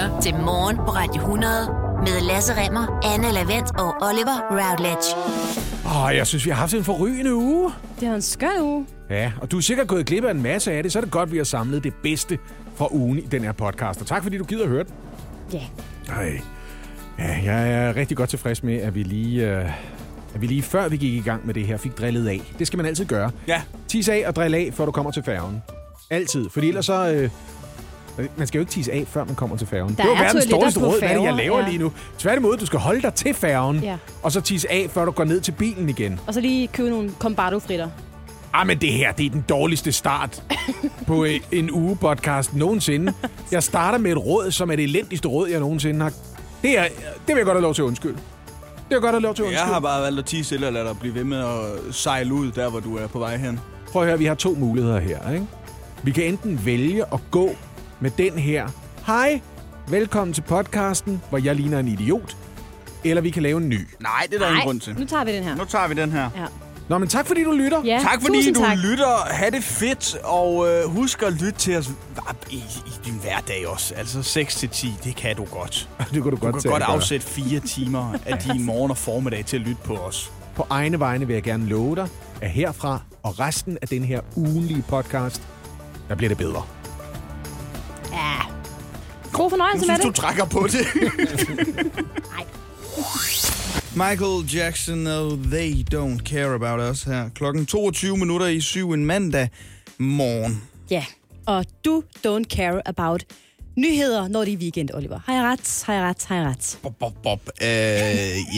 lytter til Morgen på Radio 100 med Lasse Remmer, Anne Lavendt og Oliver Routledge. Åh, jeg synes, vi har haft en forrygende uge. Det var en skøn uge. Ja, og du er sikkert gået glip af en masse af det, så er det godt, vi har samlet det bedste fra ugen i den her podcast. Og tak, fordi du gider at høre den. Ja. Ej. Ja, jeg er rigtig godt tilfreds med, at vi lige... Øh, at vi lige før vi gik i gang med det her, fik drillet af. Det skal man altid gøre. Ja. Tise af og drille af, før du kommer til færgen. Altid. Fordi ellers så... Øh, man skal jo ikke tise af, før man kommer til færgen. Der det var er verdens dårligste råd, hvad er det, jeg laver ja. lige nu. Tværtimod, du skal holde dig til færgen, Ja. og så tise af, før du går ned til bilen igen. Og så lige købe nogle combardo-fritter. Ah, men det her, det er den dårligste start på øh, en uge-podcast nogensinde. Jeg starter med et råd, som er det elendigste råd, jeg nogensinde har. Det, er, det vil jeg godt have lov til at undskylde. Det jeg godt have lov til at Jeg har bare valgt at tige stille og lade dig blive ved med at sejle ud, der hvor du er på vej hen. Prøv at høre, vi har to muligheder her. Ikke? Vi kan enten vælge at gå med den her. Hej, velkommen til podcasten, hvor jeg ligner en idiot. Eller vi kan lave en ny. Nej, det er der ingen grund til. nu tager vi den her. Nu tager vi den her. Ja. Nå, men tak fordi du lytter. Ja, Tak fordi tusind du tak. lytter. Ha' det fedt, og øh, husk at lytte til os i, i din hverdag også. Altså 6 til 10, det kan du godt. Det kunne du, Du godt kan tage godt afsætte fire timer af din morgen og formiddag til at lytte på os. På egne vegne vil jeg gerne love dig, at herfra og resten af den her ugenlige podcast, der bliver det bedre. Ja. God fornøjelse med synes, du det. trækker på det. Nej. Michael Jackson og They Don't Care About Us her. Klokken 22 minutter i syv en mandag morgen. Ja. Og du don't care about nyheder, når det er weekend, Oliver. Har jeg ret? Har jeg ret? Har jeg ret? Bob, bob, bob. Øh,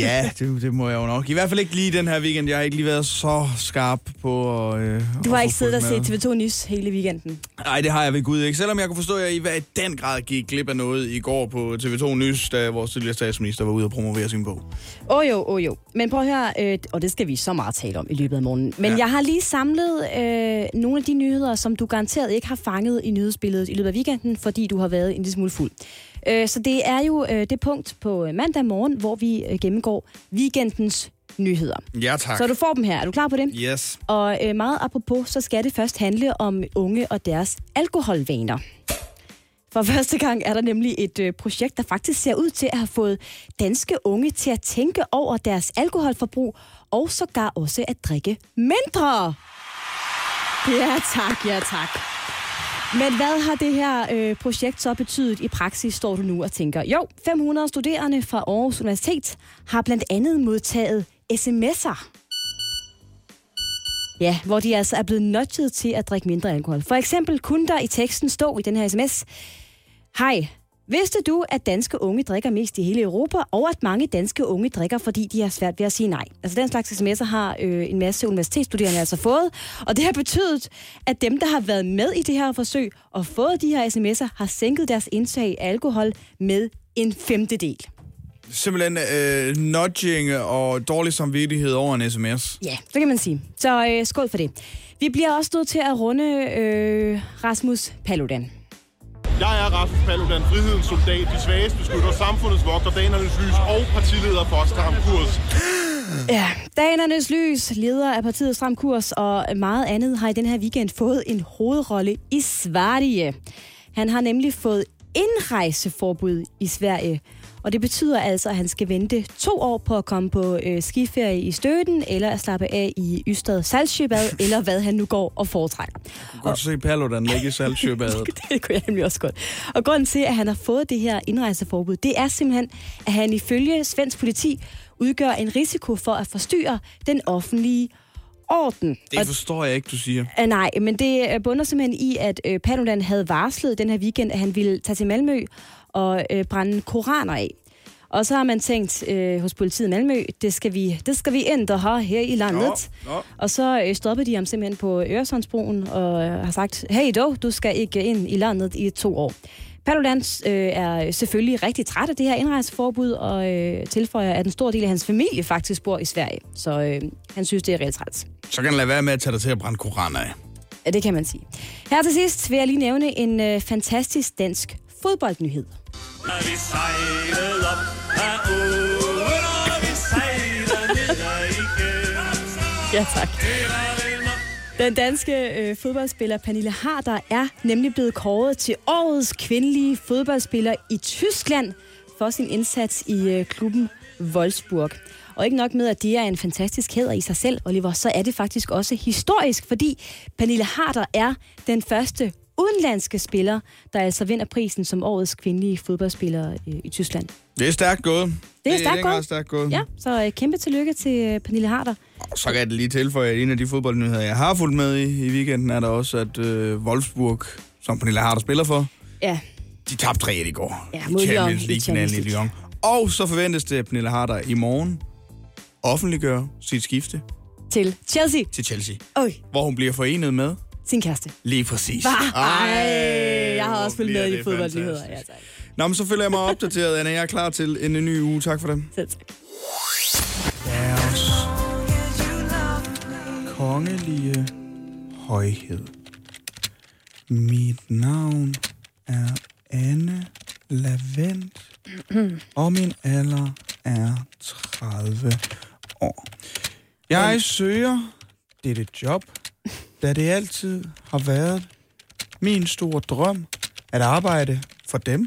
ja, det, det må jeg jo nok. I hvert fald ikke lige den her weekend. Jeg har ikke lige været så skarp på. Øh, Du har ikke siddet og set TV2 Nys hele weekenden. Nej, det har jeg ved Gud ikke. Selvom jeg kunne forstå, at i hver- i den grad gik glip af noget i går på TV2 Nys, da vores tidligere statsminister var ude og promovere sin bog. Åh oh, jo, åh oh, jo. Men prøv at høre, øh, og det skal vi så meget tale om i løbet af morgenen. Men ja. jeg har lige samlet øh, nogle af de nyheder, som du garanteret ikke har fanget i nyhedsbilledet i løbet af weekenden, fordi du har været en lille smule fuld. Øh, så det er jo øh, det punkt på øh, mandag morgen, hvor vi gennemgår weekendens nyheder. Ja, tak. Så du får dem her. Er du klar på det? Yes. Og øh, meget apropos, så skal det først handle om unge og deres alkoholvaner. For første gang er der nemlig et øh, projekt, der faktisk ser ud til at have fået danske unge til at tænke over deres alkoholforbrug, og sågar også at drikke mindre. Ja tak, ja tak. Men hvad har det her øh, projekt så betydet i praksis, står du nu og tænker? Jo, 500 studerende fra Aarhus Universitet har blandt andet modtaget sms'er. Ja, hvor de altså er blevet nudget til at drikke mindre alkohol. For eksempel kunne der i teksten stå i den her sms, Hej, vidste du, at danske unge drikker mest i hele Europa, og at mange danske unge drikker, fordi de har svært ved at sige nej? Altså den slags sms'er har øh, en masse universitetsstuderende altså fået, og det har betydet, at dem, der har været med i det her forsøg og fået de her sms'er, har sænket deres indtag af alkohol med en femtedel. Simpelthen øh, nudging og dårlig samvittighed over en sms. Ja, det kan man sige. Så øh, skål for det. Vi bliver også nødt til at runde øh, Rasmus Paludan. Jeg er Rasmus Paludan, frihedens soldat, de svageste beskytter, samfundets vogter, danernes lys og partileder for Stram Kurs. Ja, Danernes Lys, leder af partiet Stram Kurs og meget andet, har i den her weekend fået en hovedrolle i Sverige. Han har nemlig fået indrejseforbud i Sverige. Og det betyder altså, at han skal vente to år på at komme på øh, skiferie i Støten, eller at slappe af i Ystad Saltsjøbad, eller hvad han nu går og foretrækker. Godt se Paludan ligge i saltsjøbadet. det kunne jeg nemlig også godt. Og grunden til, at han har fået det her indrejseforbud, det er simpelthen, at han ifølge svensk politi udgør en risiko for at forstyrre den offentlige orden. Det forstår jeg ikke, du siger. Uh, nej, men det øh, bunder simpelthen i, at øh, Paludan havde varslet den her weekend, at han ville tage til Malmø og øh, brænde koraner af. Og så har man tænkt øh, hos politiet i Malmø, det skal vi, det skal vi ændre her, her i landet. Nå, nå. Og så øh, stoppede de ham simpelthen på Øresundsbroen og øh, har sagt, hey dog, du skal ikke ind i landet i to år. Paludan øh, er selvfølgelig rigtig træt af det her indrejseforbud, og øh, tilføjer, at en stor del af hans familie faktisk bor i Sverige. Så øh, han synes, det er rigtig træt. Så kan han lade være med at tage dig til at brænde koraner af. Ja, det kan man sige. Her til sidst vil jeg lige nævne en øh, fantastisk dansk fodboldnyhed. Vi sejlede op af åen, og vi sejlede ned igen. Ja, tak. Den danske øh, fodboldspiller Pernille Harder er nemlig blevet kåret til årets kvindelige fodboldspiller i Tyskland for sin indsats i øh, klubben Wolfsburg. Og ikke nok med, at det er en fantastisk hæder i sig selv, Oliver, så er det faktisk også historisk, fordi Pernille Harder er den første udenlandske spiller, der altså vinder prisen som årets kvindelige fodboldspiller øh, i Tyskland. Det er stærkt gået. Det er stærkt den grad gået. stærkt gået. Ja, så øh, kæmpe tillykke til øh, Pernille Harder. Og så kan jeg lige tilføje, at en af de fodboldnyheder, jeg har fulgt med i, i weekenden, er der også, at øh, Wolfsburg, som Pernille Harder spiller for, Ja, de tabte 3 i går. Ja, mod Champions i League-finalen i Champions Lyon. Og så forventes det, at Pernille Harder i morgen offentliggør sit skifte til Chelsea. til Chelsea, Øj, hvor hun bliver forenet med sin kæreste. lige præcis. Ej, jeg har også fulgt med i fodboldnyheder. Ja, tak. Nå, men så føler jeg mig opdateret, Anna. Jeg er klar til en, ny uge. Tak for det. Selv tak. Deres kongelige højhed. Mit navn er Anne Lavent, og min alder er 30 år. Jeg søger dette job, da det altid har været min store drøm at arbejde for dem,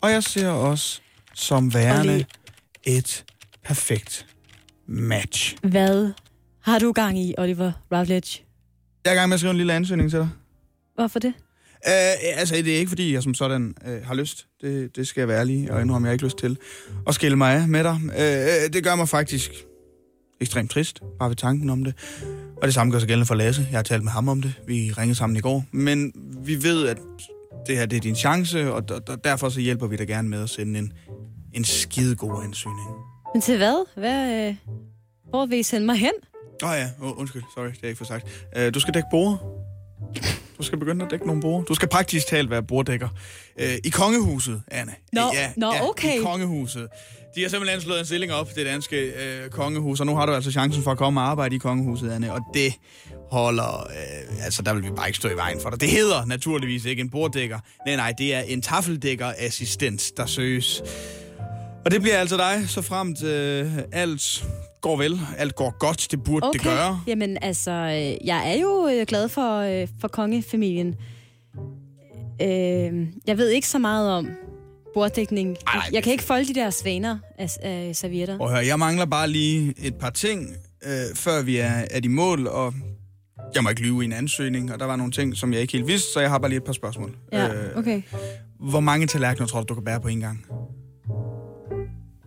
og jeg ser os som værende et perfekt match. Hvad har du gang i, Oliver Routledge? Jeg er i gang med at skrive en lille ansøgning til dig. Hvorfor det? Uh, altså, det er ikke, fordi jeg som sådan uh, har lyst. Det, det skal jeg være ærlig, og indrømme, jeg har ikke lyst til at skille mig af med dig. Uh, det gør mig faktisk ekstremt trist, bare ved tanken om det. Og det samme gør sig gældende for Lasse. Jeg har talt med ham om det. Vi ringede sammen i går. Men vi ved, at det her det er din chance, og der, der, derfor så hjælper vi dig gerne med at sende en, en skide god ansøgning. Men til hvad? hvad øh, hvor vil I sende mig hen? Åh oh, ja, oh, undskyld, sorry, det er jeg ikke for sagt. Uh, du skal dække borde. Du skal begynde at dække nogle borde. Du skal praktisk talt være borddækker. Uh, I kongehuset, Anne. Nå, ja, nå, ja, okay. I kongehuset. De har simpelthen slået en stilling op, det danske uh, kongehus, og nu har du altså chancen for at komme og arbejde i kongehuset, Anne, og det holder... Uh, altså, der vil vi bare ikke stå i vejen for dig. Det hedder naturligvis ikke en borddækker. Nej, nej, det er en tafeldækkerassistent, der søges. Og det bliver altså dig, så fremt uh, alt går vel, alt går godt, det burde det gøre. Jamen altså, øh, jeg er jo øh, glad for, øh, for kongefamilien. Øh, jeg ved ikke så meget om borddækning. Ej, Jeg kan ikke folde de der svaner af, af servietter. At høre, jeg mangler bare lige et par ting, øh, før vi er, er i mål, og jeg må ikke lyve i en ansøgning, og der var nogle ting, som jeg ikke helt vidste, så jeg har bare lige et par spørgsmål. Ja, Øh, okay. Hvor mange tallerkener tror du, du kan bære på en gang?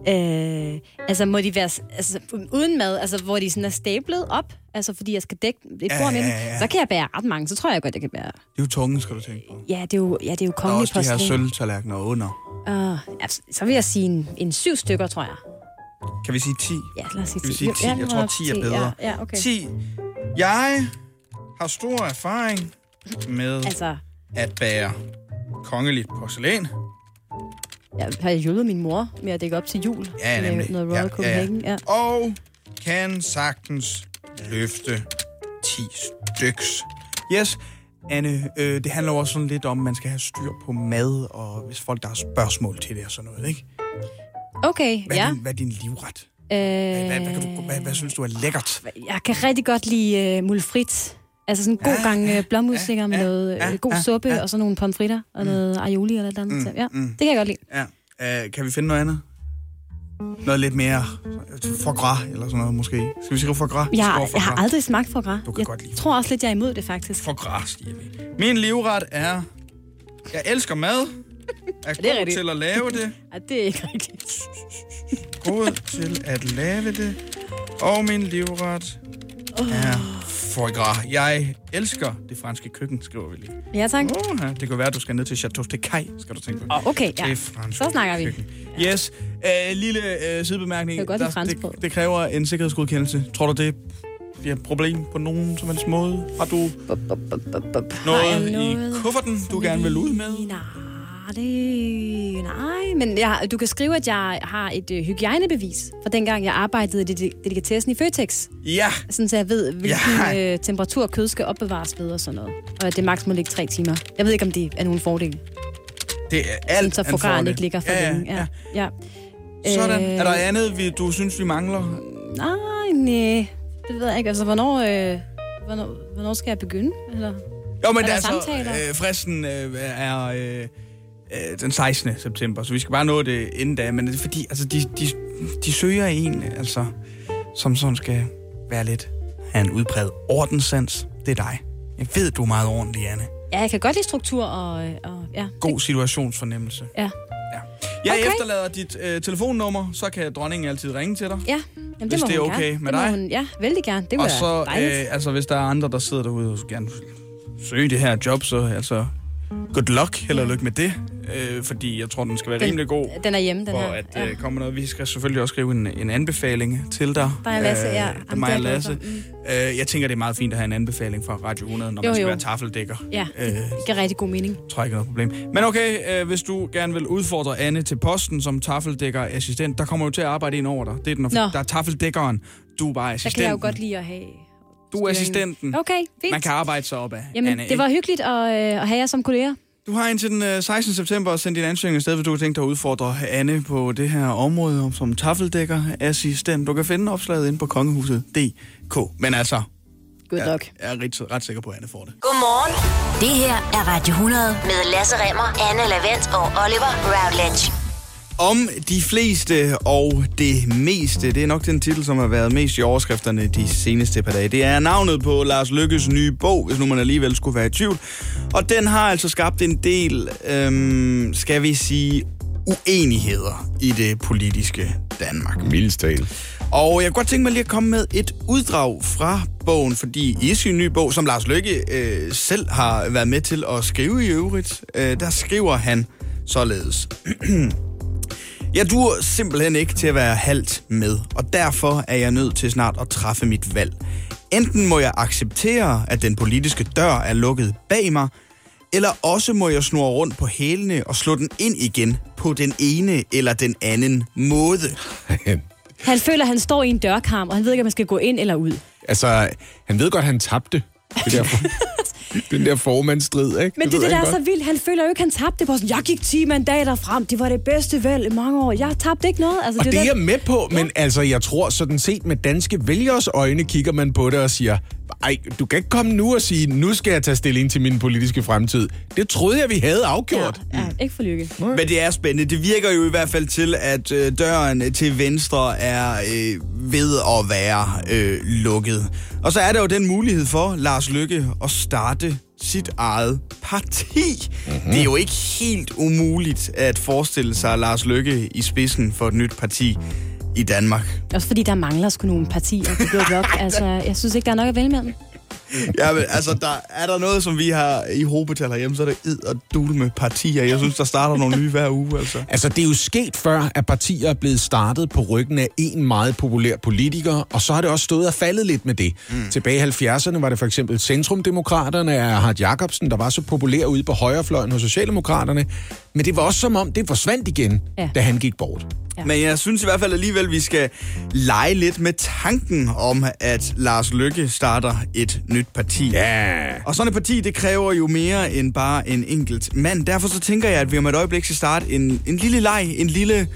Øh, altså, må de være altså, uden mad, altså, hvor de sådan er stablet op, altså, fordi jeg skal dække et Ja, bord med ja, dem, ja. så kan jeg bære ret mange. Så tror jeg godt, jeg kan bære. Det er jo tungen, skal du tænke på. Ja, det er jo, ja, det er jo Der er kongelig også de her porcelæn. sølvtallerkener under. Uh, altså, så vil jeg sige en, en syv stykker, tror jeg. Kan vi sige 10? Ja, lad os sige Skal vi 10. sige 10? Ja, Jeg tror, 10 er bedre. Ja, ja okay. 10. Jeg har stor erfaring med Altså, at bære kongeligt porcelæn. jeg har hjulpet min mor med at dække op til jul. Ja, med nemlig. Noget Royal Ja, Copenhagen. Ja, Og kan sagtens løfte 10 styks. Yes, Anne, øh, det handler også sådan lidt om, at man skal have styr på mad, og hvis folk der har spørgsmål til det og sådan noget, ikke? Okay, Hvad, ja. er, din, hvad er din livret? Øh, Hvad, hvad, hvad, kan du, hvad, hvad synes du er lækkert? Jeg kan rigtig godt lide uh, mulfrit. Altså sådan en god Ja, gang ja, uh, blåmuslinger med ja, noget ja, uh, god ja, suppe, ja. og så nogle pomfritter, og noget aioli eller et eller andet. Ja, det kan jeg godt lide. Ja. Uh, kan vi finde noget andet? Noget lidt mere for gras eller sådan noget måske. Skal vi skrive for gras? Jeg, har- jeg har aldrig smagt for gras. Du kan Jeg godt lide tror også lidt, jeg er imod det, faktisk. For gras, siger vi. Min livret er... Jeg elsker mad. Er, det er god til at lave det. Ej, det er ikke rigtigt. god til at lave det. Og min livret er foie gras. Jeg elsker det franske køkken, skriver vi lige. Ja, tak. Ja. Det kan være, at du skal ned til Chateau de Cay, skal du tænke på. Oh, okay, ja. Det Så snakker vi. køkken. Yes. Uh, lille uh, sidebemærkning. Kan godt Der- det, det kræver en sikkerhedsgodkendelse. Tror du, det bliver et problem på nogen som helst måde? Har du Bup, noget, i kufferten, du gerne vil ud med? Nej, det... Nej, men jeg, du kan skrive, at jeg har et øh, hygiejnebevis fra dengang, jeg arbejdede i dedi- delikatessen i Føtex. Ja, Sådan, så jeg ved, hvilken Ja. øh, temperatur kød skal opbevares ved og sådan noget. Og at det maks må ligge tre timer. Jeg ved ikke, om det er nogen fordel. det er Sådan, alt så en fograden fordel. ikke ligger for ja, længe. Ja, ja. ja. Sådan. Øh, Er der andet, vi, du synes, vi mangler? Nej, nej. Det ved jeg ikke. Altså, hvornår, øh, hvornår, hvornår skal jeg begynde? Eller? Jo, men Er der altså, samtaler? øh, fristen øh, er øh, øh, den 16. september, så vi skal bare nå det inden da. Men det er fordi, altså, de, de, de søger en, altså, som sådan skal være lidt have en udpræget ordenssans. Det er dig. Jeg ved, du er meget ordentlig, Anne. Ja, jeg kan godt lide struktur og, og ja. God situationsfornemmelse. Ja. Jeg Okay. efterlader dit øh, telefonnummer, så kan dronningen altid ringe til dig. Ja, Jamen, Hvis må det er okay gerne. med det må dig. Hun, ja, vældig gerne. Det Og kunne så, øh, altså, hvis der er andre, der sidder derude og gerne vil søge det her job, så altså, good luck, held og lykke med det. Øh, fordi jeg tror, den skal være Den- rimelig god. Den er hjemme, den her. at ja. øh, komme noget. Vi skal selvfølgelig også skrive en, en anbefaling til dig. Og Lasse, ja. Øh, er det mig og Lasse. for. Øh, jeg tænker, det er meget fint at have en anbefaling fra Radio 100, når Jo, man skal jo. være tafeldækker. Ja, Øh, det giver rigtig god mening. tror jeg ikke noget problem. Men okay, øh, hvis du gerne vil udfordre Anne til posten som tafeldækker assistent, der kommer jo til at arbejde en over dig. Det er den, Nå. der er tafeldækkeren. Du er bare Der assistenten. kan jeg jo godt lide at have... Du er assistenten. Okay, fint. Man kan arbejde sig op af Jamen, Anne. det var hyggeligt at, øh, at have jer som kolleger. Du har indtil den øh, 16. september sendt din ansøgning afsted, hvis du har tænkt dig at udfordre Anne på det her område om som tafeldækker assistent. Du kan finde opslaget inde på kongehuset.dk. Men altså, Good jeg, luck. jeg er ret, ret sikker på, at Anne får det. Godmorgen. Det her er Radio 100 med Lasse Remmer, Anne Lavendt og Oliver Routledge. Om de fleste og det meste, det er nok den titel, som har været mest i overskrifterne de seneste par dage. Det er navnet på Lars Lykkes nye bog, hvis nu man alligevel skulle være i tvivl. Og den har altså skabt en del, øhm, skal vi sige, uenigheder i det politiske Danmark. Mildestal. Og jeg kunne godt tænke mig lige at komme med et uddrag fra bogen, fordi i sin nye bog, som Lars Løkke øh, selv har været med til at skrive i øvrigt, øh, der skriver han således. Jeg dur simpelthen ikke til at være halvt med, og derfor er jeg nødt til snart at træffe mit valg. Enten må jeg acceptere, at den politiske dør er lukket bag mig, eller også må jeg snurre rundt på hælene og slå den ind igen på den ene eller den anden måde. Han føler, at han står i en dørkarm, og han ved ikke, om man skal gå ind eller ud. altså, han ved godt, han tabte. Det der, den der formandsstrid, ikke? Men det er ved det, der er godt. så vildt. Han føler jo ikke, han tabte. Det var sådan, jeg gik 10 mandater frem. Det var det bedste valg i mange år. Jeg tabte ikke noget. Altså, Og det er den- jeg med på, men altså, jeg tror sådan set med danske vælgers øjne, kigger man på det og siger, ej, du kan ikke komme nu og sige, nu skal jeg tage stilling til min politiske fremtid. Det troede jeg, vi havde afgjort. Ja, ja, ikke for lykke. Men det er spændende. Det virker jo i hvert fald til, at øh, døren til venstre er øh, ved at være øh, lukket. Og så er der jo den mulighed for Lars Lykke at starte sit eget parti. Mm-hmm. Det er jo ikke helt umuligt at forestille sig Lars Lykke i spidsen for et nyt parti i Danmark. Også fordi der mangler sgu nogle partier på Blå Blok. Altså, jeg synes ikke, der er nok at vælge mellem. Ja, men altså, der, er der noget, som vi har i hobetal herhjemme, så er det id og dul med partier. Jeg synes, der starter nogle nye hver uge, altså. Altså, det er jo sket før, at partier er blevet startet på ryggen af en meget populær politiker, og så har det også stået og faldet lidt med det. Mm. Tilbage i 70'erne var det for eksempel Centrumdemokraterne af Hart Jacobsen, der var så populær ude på højrefløjen hos Socialdemokraterne, men det var også som om, det forsvandt igen, Ja. da han gik bort. Ja. Men jeg synes i hvert fald alligevel, vi skal lege lidt med tanken om, at Lars Lykke starter et nyt parti. Ja. Og sådan et parti, det kræver jo mere end bare en enkelt mand. Derfor så tænker jeg, at vi om et øjeblik skal starte en, en lille leg, en lille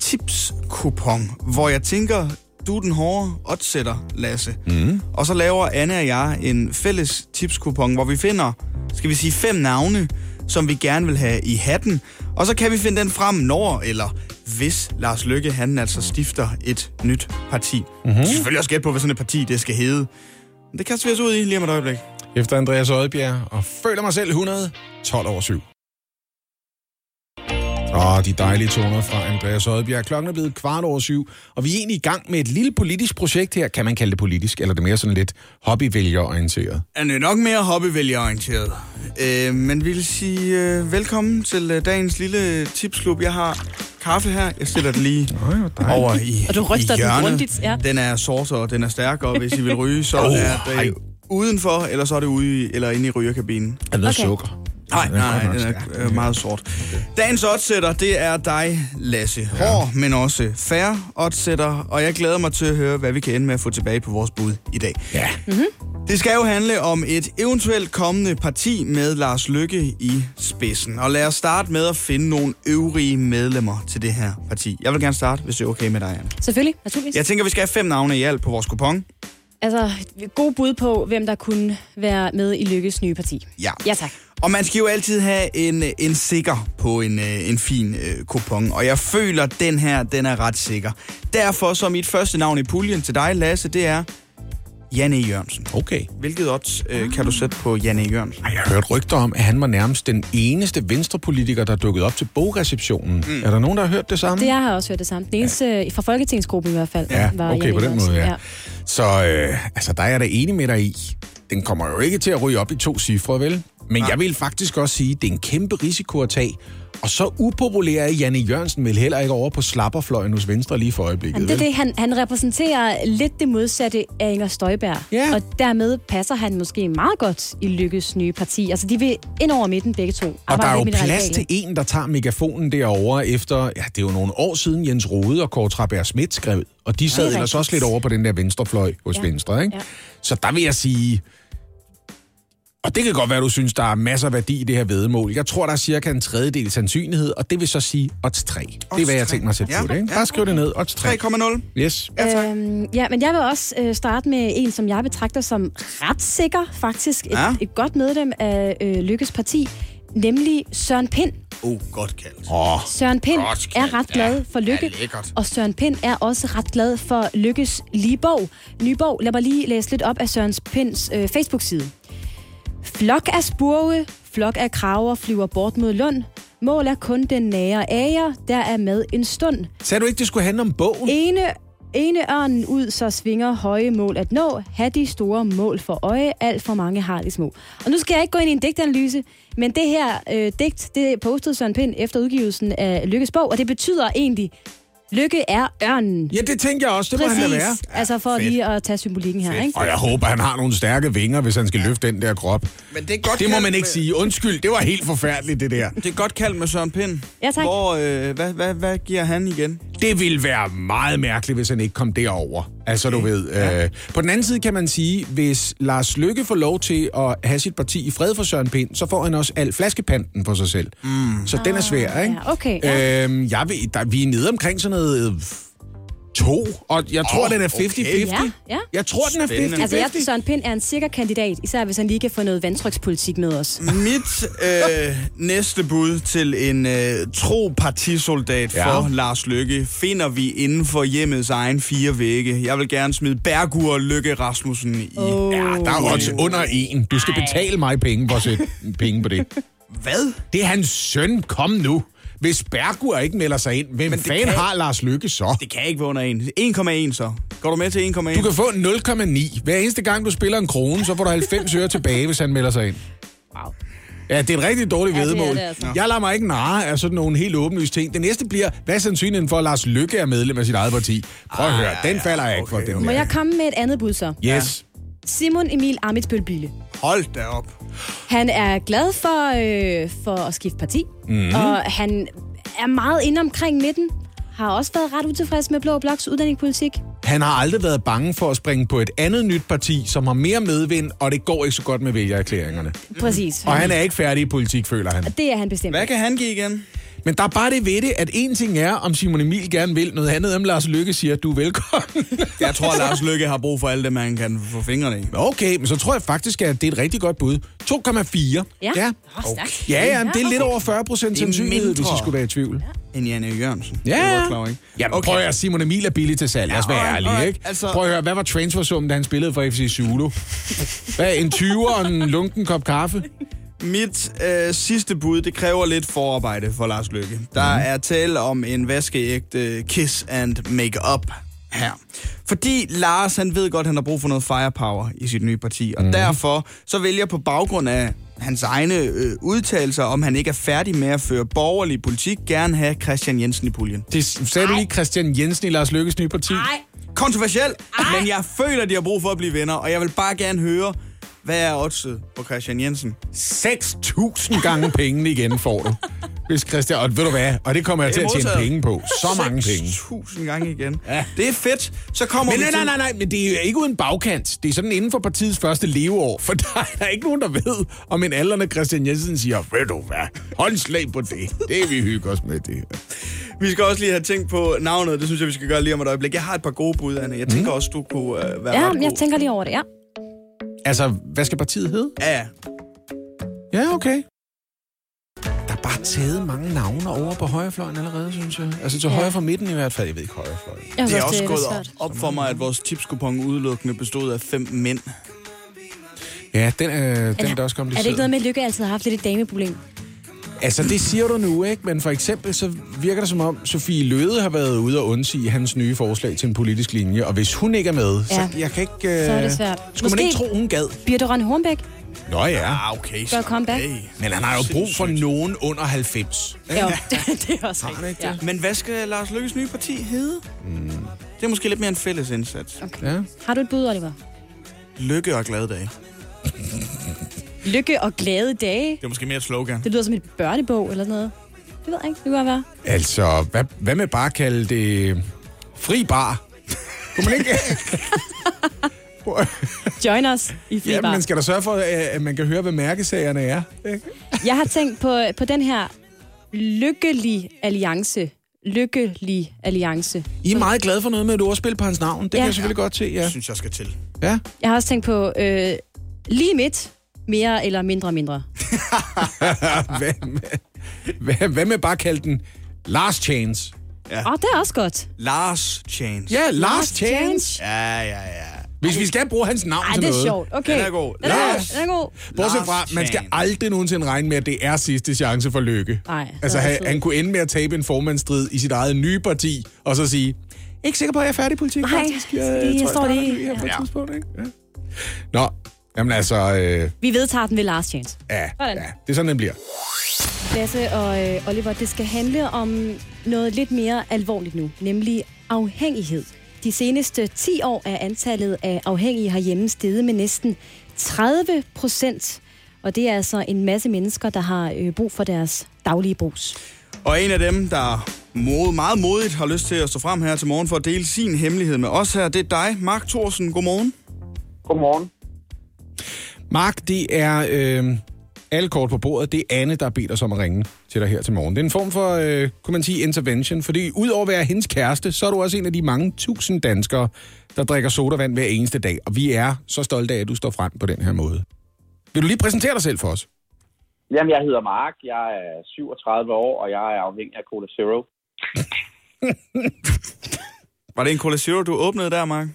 tipskupon, hvor jeg tænker, du er den hårde oddsætter, Lasse. Mm. Og så laver Anne og jeg en fælles tipskupon, hvor vi finder, skal vi sige, fem navne, som vi gerne vil have i hatten. Og så kan vi finde den frem, når eller hvis Lars Lykke, han altså stifter et nyt parti. Mm-hmm. Selvfølgelig også gætte på, hvad sådan et parti det skal hedde. Men det kaster vi os ud i lige om et øjeblik. Efter Andreas Oddbjerg, og føler mig selv 100, 12 over 7. Åh, de dejlige toner fra Andreas Oddbjerg. Klokken er blevet kvart over syv, og vi er egentlig i gang med et lille politisk projekt her. Kan man kalde det politisk, eller er det mere sådan lidt hobbyvælgerorienteret? Han er nok mere hobbyvælgerorienteret. Øh, men vi vil sige øh, velkommen til øh, dagens lille tipsklub. Jeg har kaffe her. Jeg stiller den lige dejligt. over i, Og du ryster i den grundigt, ja. Den er sort, og den er stærk, og hvis I vil ryge, så Oh, er det udenfor, eller så er det ude i, eller inde i rygerkabinen. Er noget Okay. sukker? Nej, er nej, den er øh, meget sort. Dagens oddsætter, det er dig, Lasse. Hård, men også færre oddsætter, og jeg glæder mig til at høre, hvad vi kan ende med at få tilbage på vores bud i dag. Ja. Det skal jo handle om et eventuelt kommende parti med Lars Lykke i spidsen. Og lad os starte med at finde nogle øvrige medlemmer til det her parti. Jeg vil gerne starte, hvis det er okay med dig, Anne. Selvfølgelig, naturligvis. Jeg tænker, vi skal have fem navne i alt på vores kupon. Altså, god bud på, hvem der kunne være med i Lykkes nye parti. Ja. Ja, tak. Og man skal jo altid have en, en sikker på en, øh, en fin øh, kupon. Og jeg føler, at den her, den er ret sikker. Derfor så mit første navn i puljen til dig, Lasse, det er Janne. Jørgensen. Okay. Hvilket odds øh, kan du sætte på Janne. Jørgensen? Ej, jeg har hørt rygter om, at han var nærmest den eneste venstrepolitiker, der dukkede op til bogreceptionen. Mm. Er der nogen, der har hørt det samme? Det jeg har også hørt det samme. Den eneste, ja. fra Folketingsgruppen i hvert fald, Ja, var okay, Janne på den Jørgensen. måde, ja. Så øh, altså, der er jeg da enig med dig i. Den kommer jo ikke til at ryge op i to cifre, vel? Men jeg vil faktisk også sige, at det er en kæmpe risiko at tage. Og så upopulær er Janne Jørgensen vel heller ikke over på slapperfløjen hos Venstre lige for øjeblikket, Jamen, det er det, han, han repræsenterer lidt det modsatte af Inger Støjberg. Ja. Og dermed passer han måske meget godt i Lykkes nye parti. Altså, de vil ind over midten begge to. Og der er jo plads radikale. til en, der tager megafonen derovre efter, ja, det er jo nogle år siden Jens Rode og Kåre Trabær Schmidt skrev, og de sad er ellers også lidt over på den der venstrefløj hos Ja. Venstre, ikke? Ja. Så der vil jeg sige, og det kan godt være, at du synes, der er masser af værdi i det her vedmål. Jeg tror, der er cirka en tredjedel sandsynlighed, og det vil så sige odds 3. Det er, hvad jeg tænkt mig at sætte Ja. på det, ikke? Bare skriv det ned, odds 3. 3,0. Yes. Ja, tak. Øhm, ja, men jeg vil også øh, starte med en, som jeg betragter som ret sikker, faktisk. Et, Ja. et godt medlem af øh, Lykkes parti, nemlig Søren Pind. Oh, godt kaldt. Åh, Søren Pind Godt er ret glad for Lykke, Ja, og Søren Pind er også ret glad for Lykkes lige bog. Nye bog. Lad mig lige læse lidt op af Søren Pinds øh, Facebook-side. Flok af spurve, flok af kraver flyver bort mod Lund. Mål er kun den nære æger, der er med en stund. sagde du ikke, det skulle handle om bogen? Ene, ene ørnen ud, så svinger høje mål at nå. Ha' de store mål for øje, alt for mange har de små. Og nu skal jeg ikke gå ind i en digtanalyse, men det her øh, digt, det postede Søren Pind efter udgivelsen af Lykkes bog, og det betyder egentlig, Lykke er ørnen. Ja, det tænker jeg også, det må han da være. Præcis. Altså for fedt. lige at tage symbolikken her, ikke? Og jeg håber, han har nogle stærke vinger, hvis han skal løfte den der krop. Men det er godt Det må man ikke med- sige. Undskyld, det var helt forfærdeligt, det der. Det er godt kaldt med Søren Pind. Ja, tak. Hvor, øh, hvad, hvad, hvad giver han igen? Det ville være meget mærkeligt, hvis han ikke kom derover. Altså, du ved. Øh, på den anden side kan man sige, hvis Lars Lykke får lov til at have sit parti i fred for Søren Pind, så får han også al flaskepanten for sig selv. Mm. Så den er svær, ikke? ja, okay, ja. Øhm, jeg ved, der, vi er nede omkring sådan noget... To, og jeg tror, Åh, den er okay. 50-50. Ja, ja. Jeg tror, den er 50-50. Spændende. Altså, jeg, Søren Pind er en sikker kandidat, især hvis han lige kan få noget vandtrykspolitik med os. Mit øh, næste bud til en øh, tro partisoldat Ja. for Lars Lykke finder vi inden for hjemmets egen fire vægge. Jeg vil gerne smide Bergur Lykke Rasmussen i. Oh. Ja, der er også under en. Du skal betale mig penge for at sætte penge på det. Hvad? Det er hans søn. Kom nu. Hvis Bergur ikke melder sig ind, hvem det fanden kan- har Lars Lykke så? Det kan ikke være under 1. 1,1 så. Går du med til 1,1? Du kan få 0,9. Hver eneste gang, du spiller en krone, så får du 90 øre tilbage, hvis han melder sig ind. Wow. Ja, det er et rigtig dårligt Ja, det er vedmål. det altså. Jeg lader mig ikke narre af sådan nogle helt åbenlyse ting. Det næste bliver, hvad er sandsynligheden for, at Lars Lykke er medlem af sit eget parti? Prøv at Ah, høre, ja, den ja, falder jeg ikke for. okay, Den Må der. jeg komme med et andet bud så? Yes. Simon Emil Amitsbøl Bille. Hold da op. Han er glad for, øh, for at skifte parti, mm. og han er meget inde omkring midten. Har også været ret utilfreds med Blå Bloks uddannelsespolitik. Han har aldrig været bange for at springe på et andet nyt parti, som har mere medvind, og det går ikke så godt med vælgererklæringerne. Præcis. Og han er ikke færdig i politik, føler han. Det er han bestemt. Hvad kan han give igen? Men der er bare det ved det, at en ting er, om Simon Emil gerne vil, noget andet om Lars Lykke siger, at du er velkommen. Jeg tror, at Lars Lykke har brug for alt det, man kan få fingrene i. Okay, men så tror jeg faktisk, at det er et rigtig godt bud. 2,4. Ja. Ja, stærkt. ja, ja det er lidt over 40 procent sandsynlighed, hvis I skulle være i tvivl. End Janne Jørgensen. Ja, Det ja. klar, ikke? Ja, okay. prøv at høre, Simon Emil er billig til salg. Lad os Ja, være ærlige, ikke? Altså- Prøv at høre, hvad var transfersummen, da han spillede for FC Zulu? Hvad, en 20'er og en lunken kop kaffe? Mit øh, sidste bud, det kræver lidt forarbejde for Lars Lykke. Der Mhm. er tale om en vaskeægte kiss and make-up her. Fordi Lars, han ved godt, han har brug for noget firepower i sit nye parti. Og mm. derfor så vælger på baggrund af hans egne øh, udtalelser, om han ikke er færdig med at føre borgerlig politik, gerne have Christian Jensen i puljen. Det sagde du lige Christian Jensen i Lars Lykkes nye parti? Nej, Kontroversiel, men jeg føler, de har brug for at blive venner, og jeg vil bare gerne høre, hvad er oddset på Christian Jensen? 6.000 gange pengene igen får du. Hvis Christian, og ved du hvad, og det kommer jeg til at tjene penge på. Så mange penge. 6.000 gange igen. Ja. Det er fedt. Så kommer Men vi nej, nej, nej, nej, men det er ikke uden bagkant. Det er sådan inden for partiets første leveår, for der er ikke nogen, der ved, om en aldrende Christian Jensen siger, ved du hvad, håndslag på det. Det er vi hygge os med det. Vi skal også lige have tænkt på navnet. Det synes jeg, vi skal gøre lige om et øjeblik. Jeg har et par gode bud, Anne. Jeg tænker også, du kunne uh, være Ja, ret jeg god. tænker lige over det, ja. Altså, hvad skal partiet hedde? Ja, ja. Ja, okay. Der er bare taget mange navne over på højrefløjen allerede, synes jeg. Altså til Ja. højre for midten i hvert fald. Jeg ved ikke højrefløjen. Jeg Det er også gået op, for mig, at vores tipskupon udelukkende bestod af fem mænd. Ja, den, øh, den er da også Er det kompliceret. ikke noget med, at Lykke altid har haft lidt et dameproblem? Altså, det siger du nu, ikke? Men for eksempel, så virker det som om, Sofie Løde har været ude og undsige hans nye forslag til en politisk linje. Og hvis hun ikke er med, så Ja. jeg kan ikke... Øh, Så er det svært. Skulle man Måske- ikke tro, hun gad? Birte Rønne Hornbæk? Nå ja. Ah, okay. Gør comeback? Hey. Men han har jo brug for nogen under 90. Ja, det er også ikke Ja. det? Men hvad skal Lars Lykkes nye parti hedde? Mm. Det er måske lidt mere en fælles indsats. Okay. Ja. Har du et bud, Oliver? Lykke og glade dage. Lykke og glade dage. Det er måske mere et slogan. Det lyder som et børnebog eller sådan noget. Det ved jeg ikke. Det kunne være. Altså, hvad, hvad med bare at kalde det fri bar? Kunne man ikke... Join us i fri ja, bar. men skal der sørge for, at man kan høre, hvad mærkesagerne er? Jeg har tænkt på, på den her lykkelig alliance. Lykkelig alliance. I er meget glade for noget med et ordspil på hans navn. Det ja. Ja. kan jeg selvfølgelig godt se, ja. Jeg synes, jeg skal til. ja. Jeg har også tænkt på øh, lige midt. Mere eller mindre mindre. hvad, med, hvad, hvad med bare at kalde den Last Chance? Åh, oh, det er også godt. Lars Chance. Ja, Last Chance. Ja, ja, ja. Hvis vi skal bruge hans navn Ej, til det er noget. sjovt. Okay. Den er god. Den Lars. den er god. Bortset fra, man skal aldrig nogensinde regne med, at det er sidste chance for lykke. Nej, det Altså, han, han kunne ende med at tabe en formandsstrid i sit eget nye parti, og så sige, ikke sikker på, at jeg er færdig i politik, Nej, faktisk. Jeg, det- jeg tror, står jeg lige- starter her på et ja. tidspunkt, ikke? Ja. Nå, jamen altså, øh, Vi vedtager den ved last chance. ja, ja, det er sådan, den bliver. Lasse og øh, Oliver, det skal handle om noget lidt mere alvorligt nu, nemlig afhængighed. De seneste 10 år er antallet af afhængige herhjemme steget med næsten 30 procent. Og det er altså en masse mennesker, der har øh, brug for deres daglige brus. Og en af dem, der mod, meget modigt har lyst til at stå frem her til morgen for at dele sin hemmelighed med os her, det er dig, Mark Thorsen. Godmorgen. Godmorgen. Mark, det er øh, alle kort på bordet. Det er Anne, der bedt os om at ringe til dig her til morgen. Det er en form for, øh, kunne man sige, intervention, fordi udover at være hendes kæreste, så er du også en af de mange tusind danskere, der drikker sodavand hver eneste dag. Og vi er så stolte af, at du står frem på den her måde. Vil du lige præsentere dig selv for os? Jamen, jeg hedder Mark, jeg er 37 år, og jeg er afhængig af Cola Zero. Var det en Cola Zero, du åbnede der, Mark?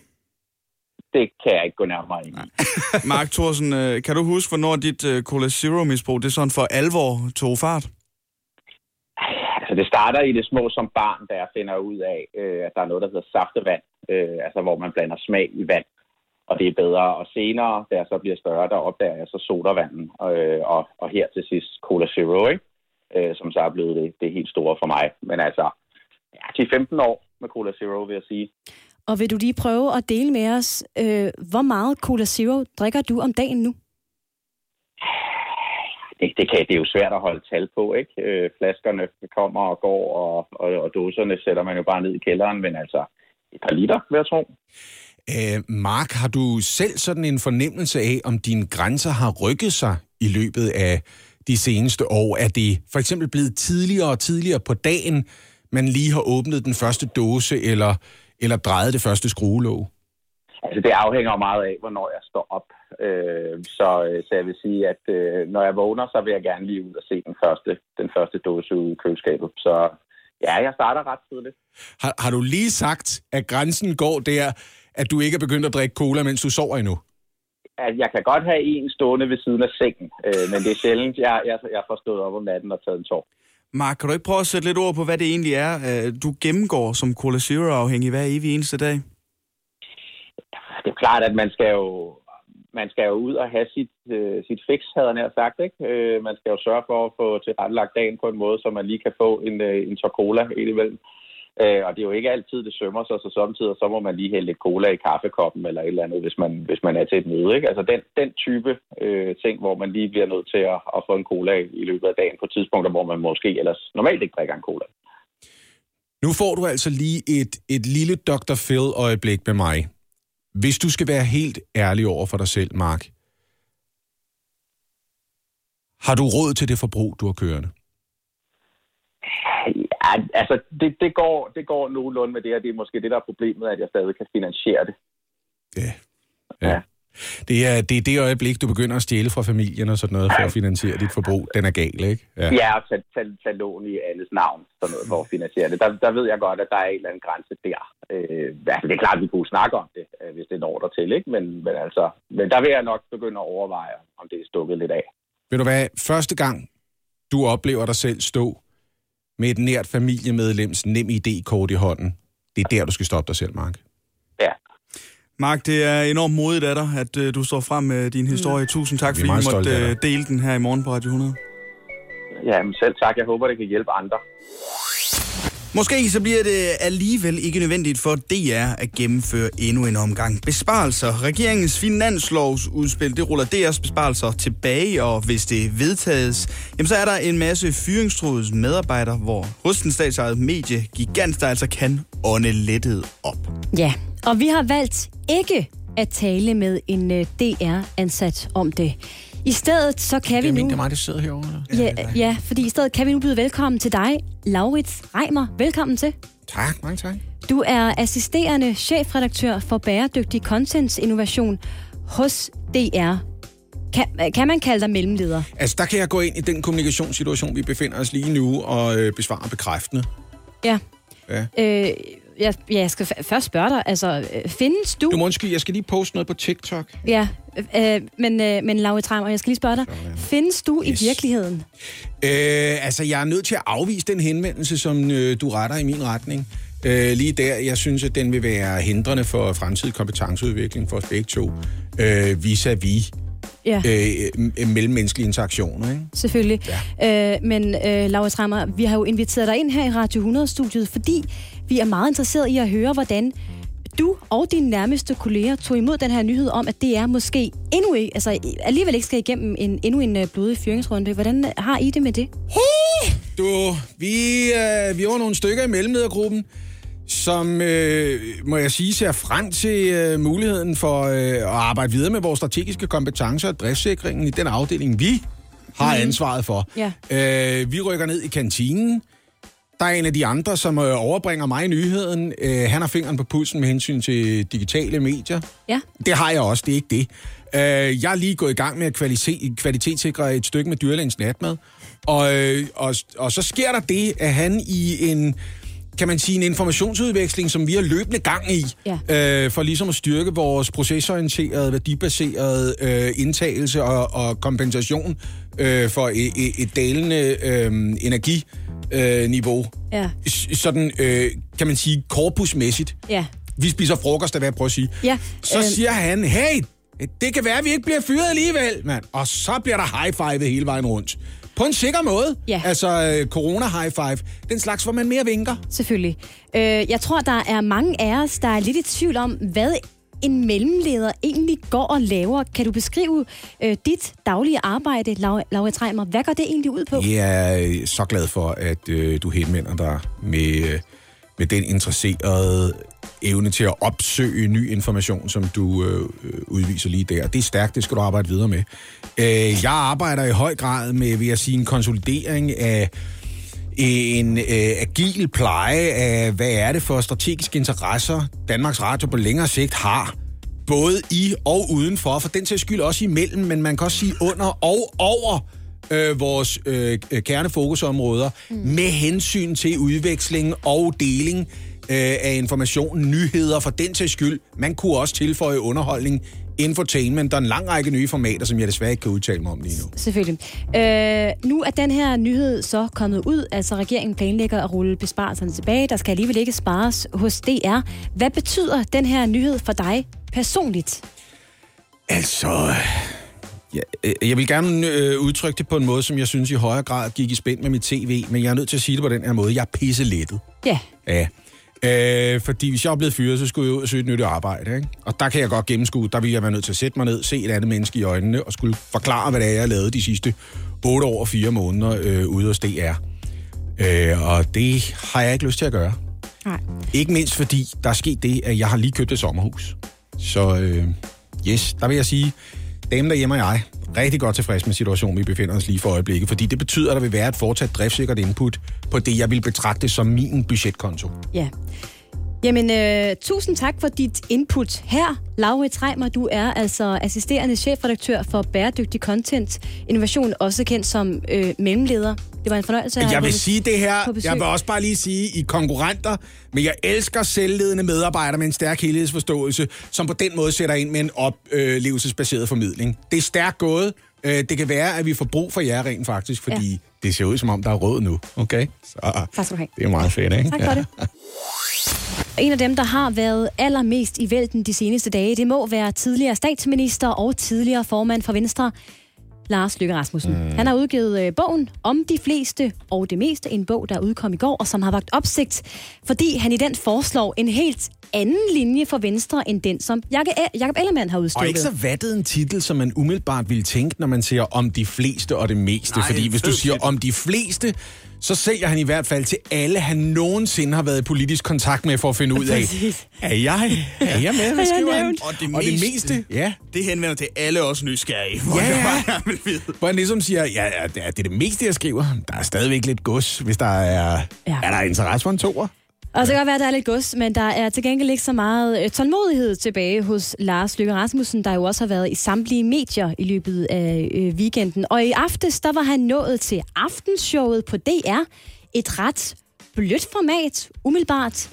Det kan jeg ikke gå nærmere ind i. Mark Thorsen, øh, kan du huske, hvornår dit øh, Cola Zero-misbrug, det sådan for alvor tog fart? Altså, det starter i det små som barn, da jeg finder ud af, øh, at der er noget, der hedder saftevand, altså hvor man blander smag i vand, og det er bedre. Og senere, da jeg så bliver større, der opdager jeg så sodavanden, og, og her til sidst Cola Zero, ikke? Som så er blevet det, det helt store for mig. Men altså, ja, 10-15 år med Cola Zero, vil jeg sige. Og vil du lige prøve at dele med os, øh, hvor meget Cola Zero drikker du om dagen nu? det, det, kan, det er jo svært at holde tal på, ikke? Øh, flaskerne kommer og går, og, og, og dåserne sætter man jo bare ned i kælderen, men altså et par liter, vil jeg tro. Øh, Mark, har du selv sådan en fornemmelse af, om dine grænser har rykket sig i løbet af de seneste år? Er det for eksempel blevet tidligere og tidligere på dagen, man lige har åbnet den første dåse, eller, eller drejet det første skruelåg? Altså det afhænger jo meget af, hvornår jeg står op. Øh, så, så jeg vil sige, at øh, når jeg vågner, så vil jeg gerne lige ud og se den første, den første dåse ude i køleskabet. Så ja, jeg starter ret tidligt. Har, har du lige sagt, at grænsen går der, at du ikke er begyndt at drikke cola, mens du sover endnu? At jeg kan godt have en stående ved siden af sengen, øh, men det er sjældent, jeg, jeg, jeg får stået op om natten og taget en tår. Mark, kan du ikke prøve at sætte lidt ord på, hvad det egentlig er, øh, du gennemgår som Cola Zero-afhængig hver evig eneste dag? det er klart, at man skal jo, man skal jo ud og have sit, øh, sit fix, havde jeg nær sagt. Ikke? Øh, man skal jo sørge for at få tilrettelagt dagen på en måde, så man lige kan få en, øh, en tår cola indimellem. Øh, Øh, og det er jo ikke altid, det sømmer sig, så samtidig så må man lige hælde lidt cola i kaffekoppen eller et eller andet, hvis man, hvis man er til et møde. Ikke? Altså den, den type øh, ting, hvor man lige bliver nødt til at, at få en cola i, i løbet af dagen på tidspunkter, hvor man måske ellers normalt ikke drikker en cola. Nu får du altså lige et, et lille Dr. Phil-øjeblik med mig. Hvis du skal være helt ærlig over for dig selv, Mark, har du råd til det forbrug, du har kørende? Ja, altså, det, det, går, det går nogenlunde med det, og det er måske det, der er problemet, at jeg stadig kan finansiere det. Ja. ja. Det er, det er det øjeblik, du begynder at stjæle fra familien og sådan noget for at finansiere dit forbrug. Den er gal, ikke? Ja, ja og tage, tage, tage lån i alles navn sådan noget for at finansiere det. Der, der ved jeg godt, at der er en eller anden grænse der. Øh, altså, det er klart, at vi kunne snakke om det, øh, hvis det når der til, ikke? Men, men, altså, men der vil jeg nok begynde at overveje, om det er stukket lidt af. Ved du hvad, første gang du oplever dig selv stå med et nært familiemedlems nem ID-kort i hånden, det er der, du skal stoppe dig selv, Mark. Ja. Mark, det er enormt modigt af dig, at uh, du står frem med din historie. Tusind tak, Vi er fordi du måtte dig. dele den her i morgen på Radio 100. Ja, men selv tak. Jeg håber, det kan hjælpe andre. Måske så bliver det alligevel ikke nødvendigt for DR at gennemføre endnu en omgang besparelser. Regeringens finanslovsudspil, det ruller DR's besparelser tilbage, og hvis det vedtages, jamen så er der en masse fyringstruede medarbejdere, hvor hos den statsejede medie gigant, der altså kan ånde lettet op. Ja, og vi har valgt ikke at tale med en øh, DR-ansat om det. I stedet så kan vi Det er, nu... det er mig, der sidder herovre. eller? Ja, ja, fordi i stedet kan vi nu byde velkommen til dig, Laurits Reimer. Velkommen til. Tak, mange tak. Du er assisterende chefredaktør for bæredygtig content-innovation hos DR. Kan, kan man kalde dig mellemleder? Altså, der kan jeg gå ind i den kommunikationssituation, vi befinder os lige nu, og øh, besvare bekræftende. Ja. Ja. Øh, jeg, ja, jeg skal først spørge dig, altså, øh, findes du... Du må undskylde, jeg skal lige poste noget på TikTok. Ja, øh, men, øh, men Laurits Reimer, jeg skal lige spørge dig. Findes du Yes. i virkeligheden? Øh, altså, jeg er nødt til at afvise den henvendelse, som øh, du retter i min retning. Øh, lige der, jeg synes, at den vil være hindrende for fremtidig kompetenceudvikling for os begge to, øh, vis-à-vis Ja. øh, øh, mellemmenneskelige interaktioner. Ikke? Selvfølgelig. Ja. Øh, men øh, Laura Trammer, vi har jo inviteret dig ind her i Radio 100-studiet, fordi vi er meget interesseret i at høre, hvordan du og dine nærmeste kolleger tog imod den her nyhed om, at det er måske endnu ikke, altså alligevel ikke skal igennem en, endnu en øh, blodig fyringsrunde. Hvordan har I det med det? Du, vi, øh, vi var nogle stykker i mellemledergruppen, som, øh, må jeg sige, ser frem til øh, muligheden for øh, at arbejde videre med vores strategiske kompetencer og driftssikringen i den afdeling, vi har ansvaret for. Ja. Øh, vi rykker ned i kantinen. Der er en af de andre, som øh, overbringer mig nyheden. Øh, han har fingeren på pulsen med hensyn til digitale medier. Ja. Det har jeg også, det er ikke det. Øh, jeg er lige gået i gang med at kvalitet, kvalitetssikre et stykke med dyrlægens natmad. Og, og, og så sker der det, at han i en kan man sige, en informationsudveksling, som vi har løbende gang i, Ja. øh, for ligesom at styrke vores procesorienterede, værdibaserede øh, indtagelse og, og kompensation øh, for et, et, dalende øh, energiniveau. Ja. S- sådan, øh, kan man sige, korpusmæssigt. Ja. Vi spiser frokost, er hvad jeg prøver at sige. Ja, Så øh, siger han, hey, det kan være, at vi ikke bliver fyret alligevel, mand. Og så bliver der high-five hele vejen rundt. På en sikker måde. Ja. Altså øh, corona-high five. Den slags, hvor man mere vinker. Selvfølgelig. Øh, jeg tror, der er mange af os, der er lidt i tvivl om, hvad en mellemleder egentlig går og laver. Kan du beskrive øh, dit daglige arbejde, Laura Treimer? Hvad går det egentlig ud på? Jeg er øh, så glad for, at øh, du henvender dig med, øh, med den interesserede evne til at opsøge ny information, som du øh, øh, udviser lige der. Det er stærkt, det skal du arbejde videre med. Øh, jeg arbejder i høj grad med, vil jeg sige, en konsolidering af en øh, agil pleje af, hvad er det for strategiske interesser, Danmarks Radio på længere sigt har, både i og udenfor, for den til skyld også imellem, men man kan også sige under og over øh, vores øh, kernefokusområder, mm. med hensyn til udveksling og deling øh, af information, nyheder for den til skyld. Man kunne også tilføje underholdning, infotainment og en lang række nye formater, som jeg desværre ikke kan udtale mig om lige nu. Selvfølgelig. Øh, nu er den her nyhed så kommet ud, altså regeringen planlægger at rulle besparelserne tilbage. Der skal alligevel ikke spares hos DR. Hvad betyder den her nyhed for dig personligt? Altså, ja, øh, jeg vil gerne øh, udtrykke det på en måde, som jeg synes i højere grad gik i spænd med mit tv, men jeg er nødt til at sige det på den her måde. Jeg er pisse lettet. Ja, Ja. Øh, fordi hvis jeg var blevet fyret, så skulle jeg ud og søge et nyt arbejde. Ikke? Og der kan jeg godt gennemskue, der ville jeg være nødt til at sætte mig ned, se et andet menneske i øjnene, og skulle forklare, hvad det er, jeg har lavet de sidste 8 år og 4 måneder øh, ude hos DR. Øh, og det har jeg ikke lyst til at gøre. nej. Ikke mindst fordi, der er sket det, at jeg har lige købt et sommerhus. Så øh, yes, der vil jeg sige, Damen derhjemme og jeg, rigtig godt tilfreds med situationen, vi befinder os lige for øjeblikket, fordi det betyder, at der vil være et fortsat driftsikkert input på det, jeg vil betragte som min budgetkonto. Ja. Jamen, øh, tusind tak for dit input her. Laura Reimer, du er altså assisterende chefredaktør for Bæredygtig Content Innovation, også kendt som øh, mellemleder. Det var en fornøjelse at Jeg vil sige det her, jeg vil også bare lige sige, I er konkurrenter, men jeg elsker selvledende medarbejdere med en stærk helhedsforståelse, som på den måde sætter ind med en oplevelsesbaseret formidling. Det er stærkt gået. Øh, Det kan være, at vi får brug for jer rent faktisk, fordi ja. det ser ud som om, der er råd nu. Okay? Så Tak skal du have. det er meget fedt, ikke? Tak for det. En af dem, der har været allermest i vælten de seneste dage, det må være tidligere statsminister og tidligere formand for Venstre, Lars Løkke Rasmussen. Mm. Han har udgivet øh, bogen om de fleste og det meste, en bog, der udkom i går, og som har vagt opsigt, fordi han i den foreslår en helt anden linje for Venstre, end den, som Jakob Ellemann har Og udstukket. ikke så vattet en titel, som man umiddelbart ville tænke, når man siger om de fleste og det meste. Nej, Fordi hvis du siger titel. om de fleste, så sælger han i hvert fald til alle, han nogensinde har været i politisk kontakt med for at finde ud af, Præcis. er jeg, er jeg med, hvad jeg skriver han? Og det og det meste. ja. Det henvender til alle os nysgerrige. hvor Ja, jeg ja. bare gerne vil vide. Hvor han ligesom siger, ja, ja, det er det, meste, jeg skriver. Der er stadigvæk lidt gods, hvis der er, ja. er der interesse for en toer. Og så kan godt være, at der er lidt gods, men der er til gengæld ikke så meget øh, tålmodighed tilbage hos Lars Løkke Rasmussen, der jo også har været i samtlige medier i løbet af øh, weekenden. Og i aftes, der var han nået til aftenshowet på DR. Et ret blødt format, umiddelbart.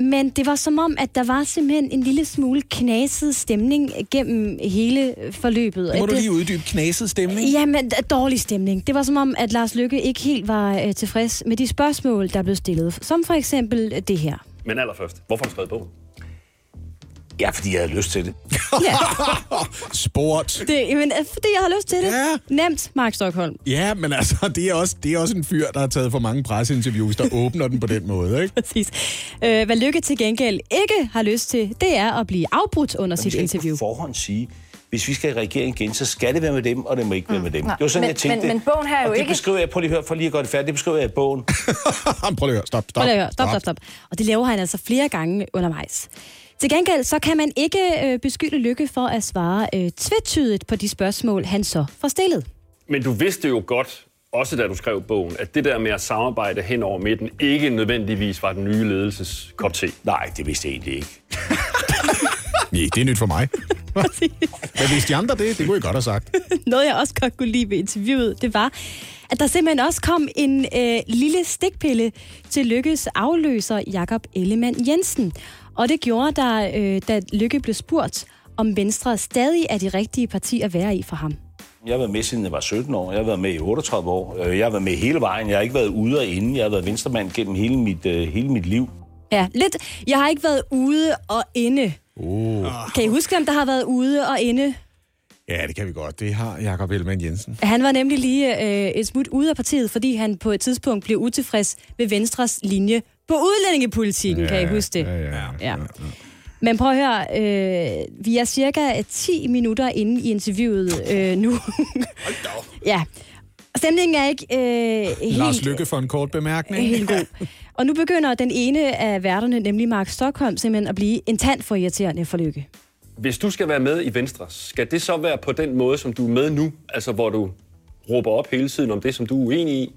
Men det var som om, at der var simpelthen en lille smule knaset stemning gennem hele forløbet. Må du lige uddybe knaset stemning? Jamen, dårlig stemning. Det var som om, at Lars Lykke ikke helt var øh, tilfreds med de spørgsmål, der blev stillet. Som for eksempel det her. Men allerførst, hvorfor har du skrevet bogen? Ja, fordi jeg havde lyst til det. Sport. Det, jamen, øh, fordi jeg har lyst til det. Ja. Nemt, Mark Stockholm. Ja, men altså, det er, også, det er også en fyr, der har taget for mange presseinterviews, der åbner den på den måde, ikke? Præcis. Øh, hvad Lykke til gengæld ikke har lyst til, det er at blive afbrudt under sit interview. på forhånd sige, hvis vi skal i regering igen, så skal det være med dem, og det må ikke være med dem. Det var sådan, men- jeg tænkte. men- men bogen her er og jo det ikke- beskriver jeg, prøv lige at høre, for lige at gøre det færdigt, det beskriver jeg i bogen. Prøv lige at høre. Stop, stop. Prøv lige at høre. Stop, stop, stop. Og det laver han altså flere gange undervejs. Til gengæld så kan man ikke øh, beskylde Lykke for at svare øh, tvetydigt på de spørgsmål, han så får stillet. Men du vidste jo godt, også da du skrev bogen, at det der med at samarbejde hen over midten ikke nødvendigvis var den nye ledelses kop te. Nej, det vidste jeg egentlig ikke. Nej, det er nyt for mig. Hvad vidste de andre det? Det kunne I godt have sagt. noget, jeg også godt kunne lide ved interviewet, det var, at der simpelthen også kom en øh, lille stikpille til Lykkes afløser, Jakob Ellemann Jensen. Og det gjorde der, øh, da Lykke blev spurgt, om Venstre stadig er de rigtige parti at være i for ham. Jeg har været med, siden jeg var 17 år. Jeg har været med i 38 år. Øh, Jeg har været med hele vejen. Jeg har ikke været ude og inde. Jeg har været venstremand gennem hele mit, øh, hele mit liv. Ja, lidt. Jeg har ikke været ude og inde. Uh. Kan I huske, hvem der har været ude og inde? Ja, det kan vi godt. Det har Jakob Ellemann Jensen. Han var nemlig lige øh, et smut ude af partiet, fordi han på et tidspunkt blev utilfreds med Venstres linje på udlændingepolitikken. Ja, kan I huske det? Ja, ja, ja. Ja. Men prøv at høre, øh, vi er cirka 10 minutter inde i interviewet øh, nu. ja, stemningen er ikke øh, helt, Lars Lykke for en kort bemærkning. helt god. Og nu begynder den ene af værterne, nemlig Mark Stockholm, simpelthen at blive en tand for irriterende for Lykke. Hvis du skal være med i Venstre, skal det så være på den måde, som du er med nu? Altså, hvor du råber op hele tiden om det, som du er uenig i?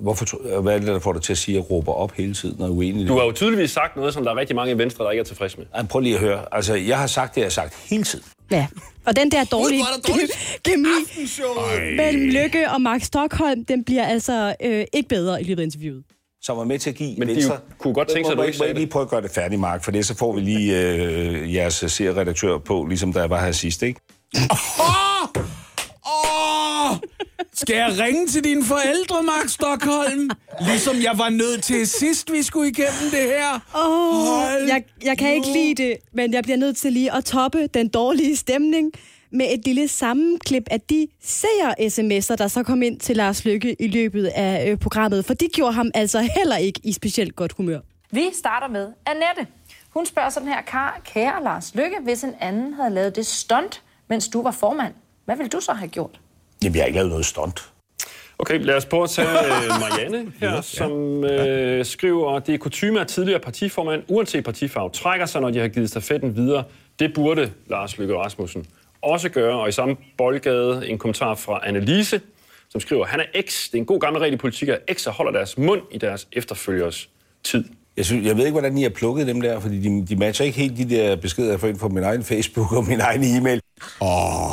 Hvorfor, hvad er det, der får dig til at sige, at jeg råber op hele tiden og er uenig? Du har jo tydeligvis sagt noget, som der er rigtig mange i Venstre, der ikke er tilfreds med. Ej, prøv lige at høre. Altså, jeg har sagt det, jeg har sagt hele tiden. Ja, og den der dårlige der kemi mellem Lykke og Mark Stockholm, den bliver altså øh, ikke bedre i løbet af interviewet. Som var med til at give Men de Venstre... kunne godt tænke sig, at du ikke sagde lige prøve at gøre det færdigt, Mark, for det så får vi lige øh, jeres serieredaktør på, ligesom da jeg var her sidst, ikke? Åh! Skal jeg ringe til dine forældre, Mark Stockholm? Ligesom jeg var nødt til sidst, vi skulle igennem det her. Oh, jeg, jeg kan ikke lide det, men jeg bliver nødt til lige at toppe den dårlige stemning med et lille sammenklip af de seer-sms'er, der så kom ind til Lars Lykke i løbet af øh, programmet, for de gjorde ham altså heller ikke i specielt godt humør. Vi starter med Annette. Hun spørger sådan her, Kar, kære Lars Lykke, hvis en anden havde lavet det stunt, mens du var formand, hvad ville du så have gjort? Jamen, jeg har ikke lavet noget stunt. Okay, lad os prøve at tage øh, Marianne her, som øh, skriver, det er kutume at tidligere partiformand, uanset partifarve, trækker sig, når de har givet stafetten videre. Det burde Lars Løkke Rasmussen også gøre. Og i samme boldgade en kommentar fra Annelise, som skriver, han er X. Det er en god gammel regel i politik, at X'er holder deres mund i deres efterfølgers tid. Jeg, synes, jeg ved ikke, hvordan I har plukket dem der, fordi de, de matcher ikke helt de der beskeder, jeg får ind på min egen Facebook og min egen e-mail. Åh, oh,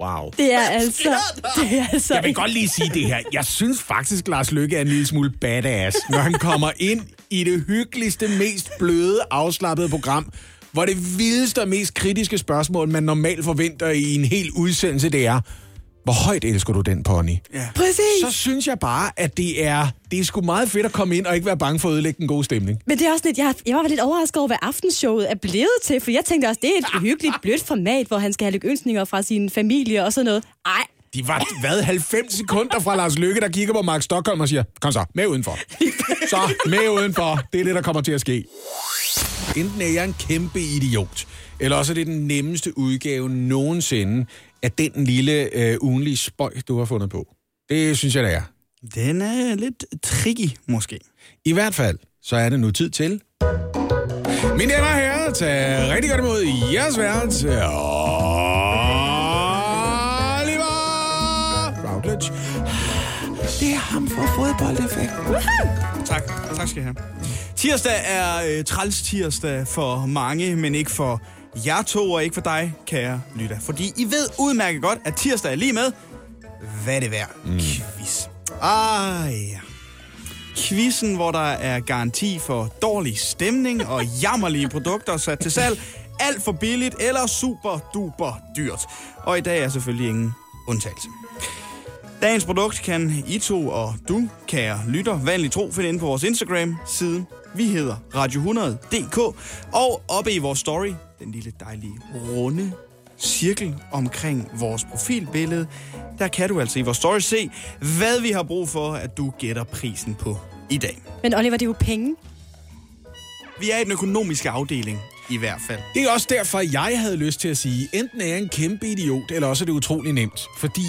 wow. Det er altså... Det er altså Jeg vil godt lige sige det her. Jeg synes faktisk, Lars Lykke er en lille smule badass, når han kommer ind i det hyggeligste, mest bløde, afslappede program, hvor det vildeste og mest kritiske spørgsmål, man normalt forventer i en hel udsendelse, det er, hvor højt elsker du den pony? Ja. Præcis. Så synes jeg bare, at det er, det er sgu meget fedt at komme ind og ikke være bange for at ødelægge den gode stemning. Men det er også lidt, jeg, jeg var lidt overrasket over, hvad aftenshowet er blevet til, for jeg tænkte også, det er et hyggeligt, blødt format, hvor han skal have lykønsninger fra sin familie og sådan noget. Ej, De var, hvad, 90 sekunder fra Lars Lykke, der kigger på Mark Stockholm og siger, kom så, med udenfor. Så, med udenfor. Det er det, der kommer til at ske. Enten er jeg en kæmpe idiot, eller også er det den nemmeste udgave nogensinde af den lille øh, ugenlige spøj, du har fundet på. Det synes jeg, det er. Den er lidt tricky, måske. I hvert fald, så er det nu tid til... Mine damer og herrer, tag rigtig godt imod jeres værelse. Oliver Routledge. Det er ham fra fodboldeffekt. Tak. Tak skal I have. Tirsdag er øh, træls tirsdag for mange, men ikke for jer to og ikke for dig, kære lytter. Fordi I ved udmærket godt, at tirsdag er lige med, hvad det er værd. Mm. Quiz. Ah ja. Quizzen, hvor der er garanti for dårlig stemning og jammerlige produkter sat til salg. Alt for billigt eller super duper dyrt. Og i dag er selvfølgelig ingen undtagelse. Dagens produkt kan I to og du, kære lytter, vanligt tro finde inde på vores Instagram-side. Vi hedder Radio100.dk, og oppe i vores story, den lille dejlige runde cirkel omkring vores profilbillede, der kan du altså i vores story se, hvad vi har brug for, at du gætter prisen på i dag. men Oliver, det er jo penge. Vi er i den økonomiske afdeling, i hvert fald. Det er også derfor, jeg havde lyst til at sige, enten er jeg en kæmpe idiot, eller også er det utrolig nemt. Fordi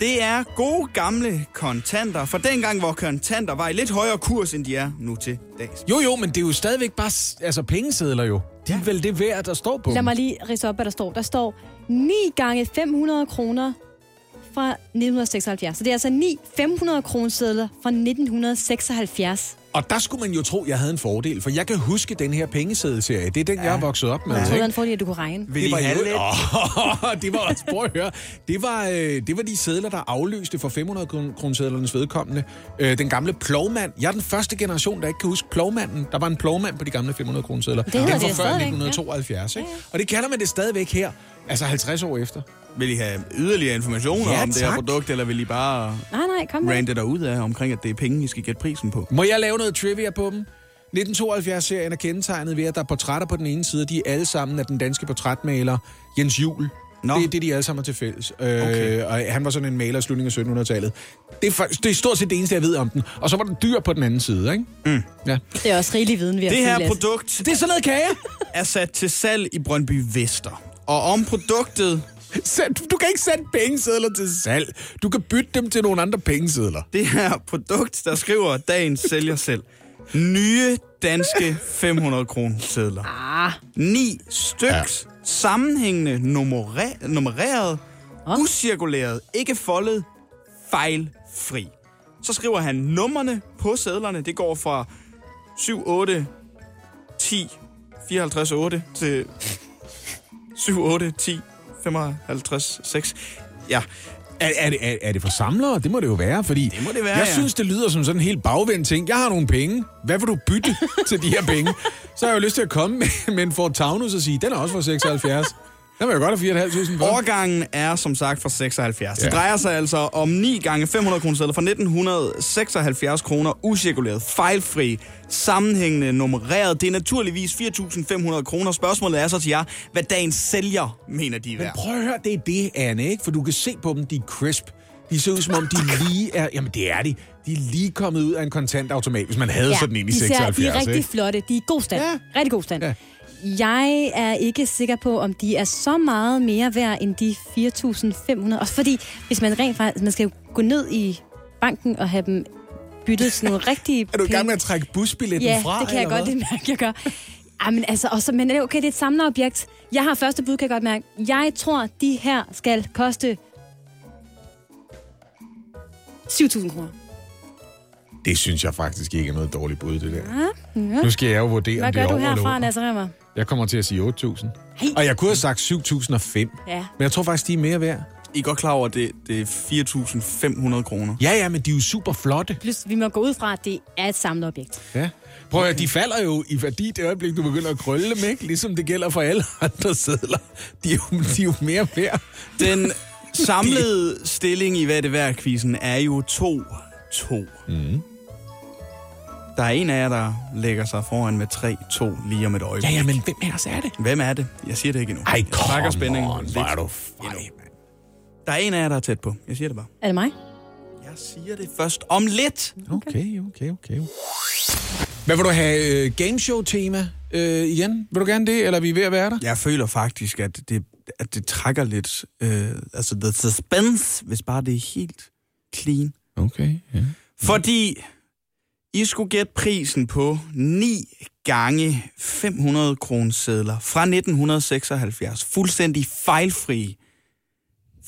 Det er gode gamle kontanter, for dengang, hvor kontanter var i lidt højere kurs, end de er nu til dags. Jo, jo, men det er jo stadigvæk bare altså, pengesedler jo. De Ja. vel det værd, der står på Lad mig lige ridse op, hvad der står. Der står 9 gange 500 kroner fra 1976. Så det er altså 9 500 kronesedler fra 1976. Og der skulle man jo tro, jeg havde en fordel, for jeg kan huske den her pengeseddelserie. Det er den, ja. jeg er vokset op med. Jeg ikke? troede, han får det, at du kunne regne. Vil Det var, have lidt? oh, det var også, prøv at høre, det var, øh, det var de sædler, der afløste for 500 kron- kronesedlernes vedkommende. Øh, den gamle plovmand. Jeg er den første generation, der ikke kan huske plovmanden. Der var en plovmand på de gamle 500 kronesedler. hedder Den det var før stadigvæk, ja. 1972. Ikke? Og det kalder man det stadigvæk her. Altså 50 år efter. Vil I have yderligere informationer Ja, om det her produkt, eller vil I bare Nej, nej, kom med. rante derud af omkring, at det er penge, I skal gætte prisen på? Må jeg lave noget trivia på dem? 1972-serien er kendetegnet ved, at der er portrætter på den ene side, og de er alle sammen af den danske portrætmaler Jens Jul. Nå. Det er det, de alle sammen har til fælles. Okay. Øh, og han var sådan en maler i slutningen af 1700-tallet. Det er, det er stort set det eneste, jeg ved om den. Og så var der dyr på den anden side, ikke? Mm. Ja. Det er også rigelig viden, vi har Det her Lasse. produkt Det er sådan noget kage. er sat til salg i Brøndby Vester. Og om produktet, Du kan ikke sætte pengesedler til salg. Du kan bytte dem til nogle andre pengesedler. det her produkt, der skriver dagens sælger selv. Nye danske 500 kroner sedler. Ah, Ni styks, ja. sammenhængende, nummer- nummereret, Nå. ucirkuleret, ikke foldet, fejlfri. Så skriver han nummerne på sedlerne. Det går fra 7, 8, 10, 54, 8 til 7, 8, 10, 55, 6. Ja, Er, er, det, er, er det for samlere? Det må det jo være, fordi Det må det være, jeg ja. synes, det lyder som sådan en helt bagvendt ting. Jeg har nogle penge. Hvad vil du bytte til de her penge? Så har jeg jo lyst til at komme med, med en Ford Taunus og sige, den er også for 76. Den vil jeg godt have 4.500 for. Årgangen er som sagt fra 76. Ja. Det drejer sig altså om 9 gange 500 kroner sedler fra 1976 kroner, ucirkuleret, fejlfri, sammenhængende, nummereret. Det er naturligvis 4.500 kroner. Spørgsmålet er så til jer, hvad dagens sælger mener de er Men prøv at høre, det er det, Anne, ikke? For du kan se på dem, de er crisp. De ser ud som om, de lige er... Jamen, det er de. De er lige kommet ud af en kontantautomat, hvis man havde ja, sådan en i de, ser, 76. de er rigtig ikke? flotte. De er i god stand. Ja. Rigtig god stand. Ja. Jeg er ikke sikker på, om de er så meget mere værd end de 4.500. Også fordi, hvis man rent faktisk... Man skal jo gå ned i banken og have dem byttet sådan nogle rigtige Er du i gang med at trække busbilletten Ja, fra? det kan jeg godt lidt mærke, jeg gør. Ej, men altså, også, men okay, det er et samlet objekt. Jeg har første bud, kan jeg godt mærke. Jeg tror, de her skal koste 7.000 kroner. Det synes jeg faktisk ikke er noget dårligt bud, det der. Ja. Nu skal jeg jo vurdere, Hvad om det gør er du over eller herfra, under. Lasse Remmer? Jeg kommer til at sige 8.000. Og jeg kunne have sagt 7.005. Ja. Men jeg tror faktisk, de er mere værd. I er godt klar over, at det, det er 4.500 kroner. Ja, ja, men de er jo super flotte. Plus, vi må gå ud fra, at det er et samlet objekt. Ja. Prøv at høre, de falder jo i værdi det øjeblik, du begynder at krølle dem, ikke? Ligesom det gælder for alle andre sædler. De er jo, de er jo mere værd. Den samlede stilling i hvad det værd quizzen er jo 2-2. Mm. Der er en af jer, der lægger sig foran med 3-2 lige om et øjeblik. Ja, ja, men hvem af os er det? Hvem er det? Jeg siger det ikke endnu. Ej, spændingen on, lidt hvor er du endnu. Der er en af jer, der er tæt på. Jeg siger det bare. Er det mig? Jeg siger det først om lidt. Okay, okay, okay. Hvad vil du have? Øh, gameshow-tema øh, igen? Vil du gerne det, eller er vi ved at være der? Jeg føler faktisk, at det, at det trækker lidt... Øh, altså, the suspense, hvis bare det er helt clean. Okay, ja. Fordi I skulle gætte prisen på 9 gange 500 kronesedler fra 1976. Fuldstændig fejlfri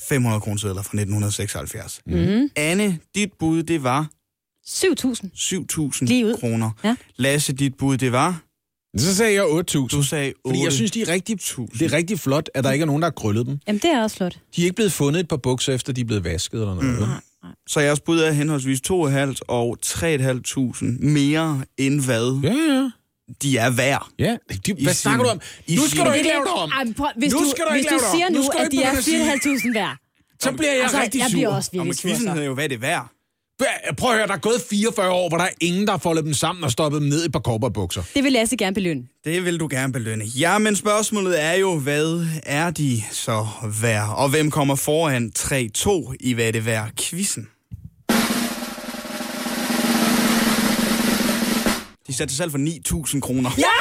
500 kronesedler fra 1976. Mhm. Anne, dit bud, det var 7.000. Lige ud. 7.000 kroner. Ja. Lasse, dit bud, det var... Så sagde jeg 8.000. Du sagde 8. Fordi jeg synes, de er rigtig, det er rigtig flot, at der ikke er nogen, der har krøllet dem. Jamen, det er også flot. De er ikke blevet fundet et par bukser, efter de er blevet vasket eller noget. Mm. Så jeres bud er henholdsvis 2.500 og 3.500 mere end hvad Ja, ja. de er værd. Ja, de, hvad snakker du om? i Nu skal du ikke lave det om. Ej, prøv, hvis Nu du, skal du hvis ikke du lave det om. siger Nu du at de er begynde at sige- 4.500 værd. Så bliver jeg Altså, rigtig jeg sur. bliver også Og med virkelig sur. quizzen hedder jo, hvad det er værd. Prøv at høre, der er gået 44 år, hvor der er ingen, der har foldet dem sammen og stoppet dem ned i et par korperbukser. Det vil Lasse gerne belønne. Det vil du gerne belønne. Ja, men spørgsmålet er jo, hvad er de så værd? Og hvem kommer foran 3-2 i hvad det værd quizzen? De satte sig selv for 9.000 kroner. Ja!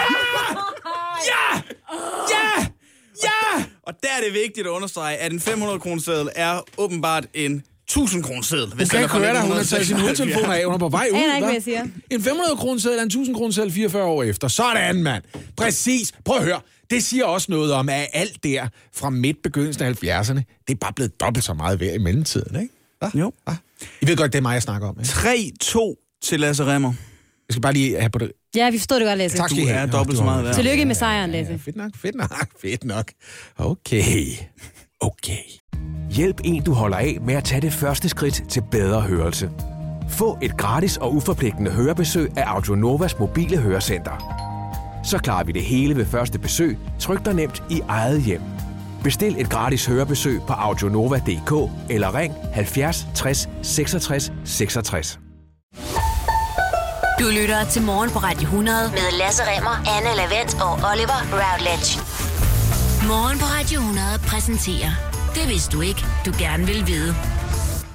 Ja! Ja! Ja! Og der er det vigtigt at understrege, at en 500 kroner seddel er åbenbart en 1000 kroner seddel. Hun kan ikke høre dig, hun har taget sin hovedtelefon af, hun er på vej ud. Aner ikke, hva'? hvad jeg siger. En 500 kroner seddel er en 1000 kroner seddel 44 år efter. Sådan, mand. Præcis. Prøv at høre. Det siger også noget om, at alt der fra midt begyndelsen af 70'erne, det er bare blevet dobbelt så meget værd i mellemtiden, ikke? Hva? Jo. Hva? I ved godt, det er mig, jeg snakker om. Ikke? 3-2 til Lasse Remmer. Jeg skal bare lige have på det. Ja, vi forstår det godt, Lasse. Tak skal Du I er have. Nå, dobbelt du så meget værd. Tillykke med sejren, Lasse. Ja, fedt nok, fedt nok, fedt nok. Okay. Okay. Hjælp en, du holder af med at tage det første skridt til bedre hørelse. Få et gratis og uforpligtende hørebesøg af Audionovas mobile hørecenter. Så klarer vi det hele ved første besøg, tryk dig nemt i eget hjem. Bestil et gratis hørebesøg på audionova.dk eller ring 70 60 66 66. Du lytter til Morgen på Radio 100 med Lasse Remmer, Anne Lavendt og Oliver Routledge. Morgen på Radio 100 præsenterer Det vidste du ikke, du gerne vil vide.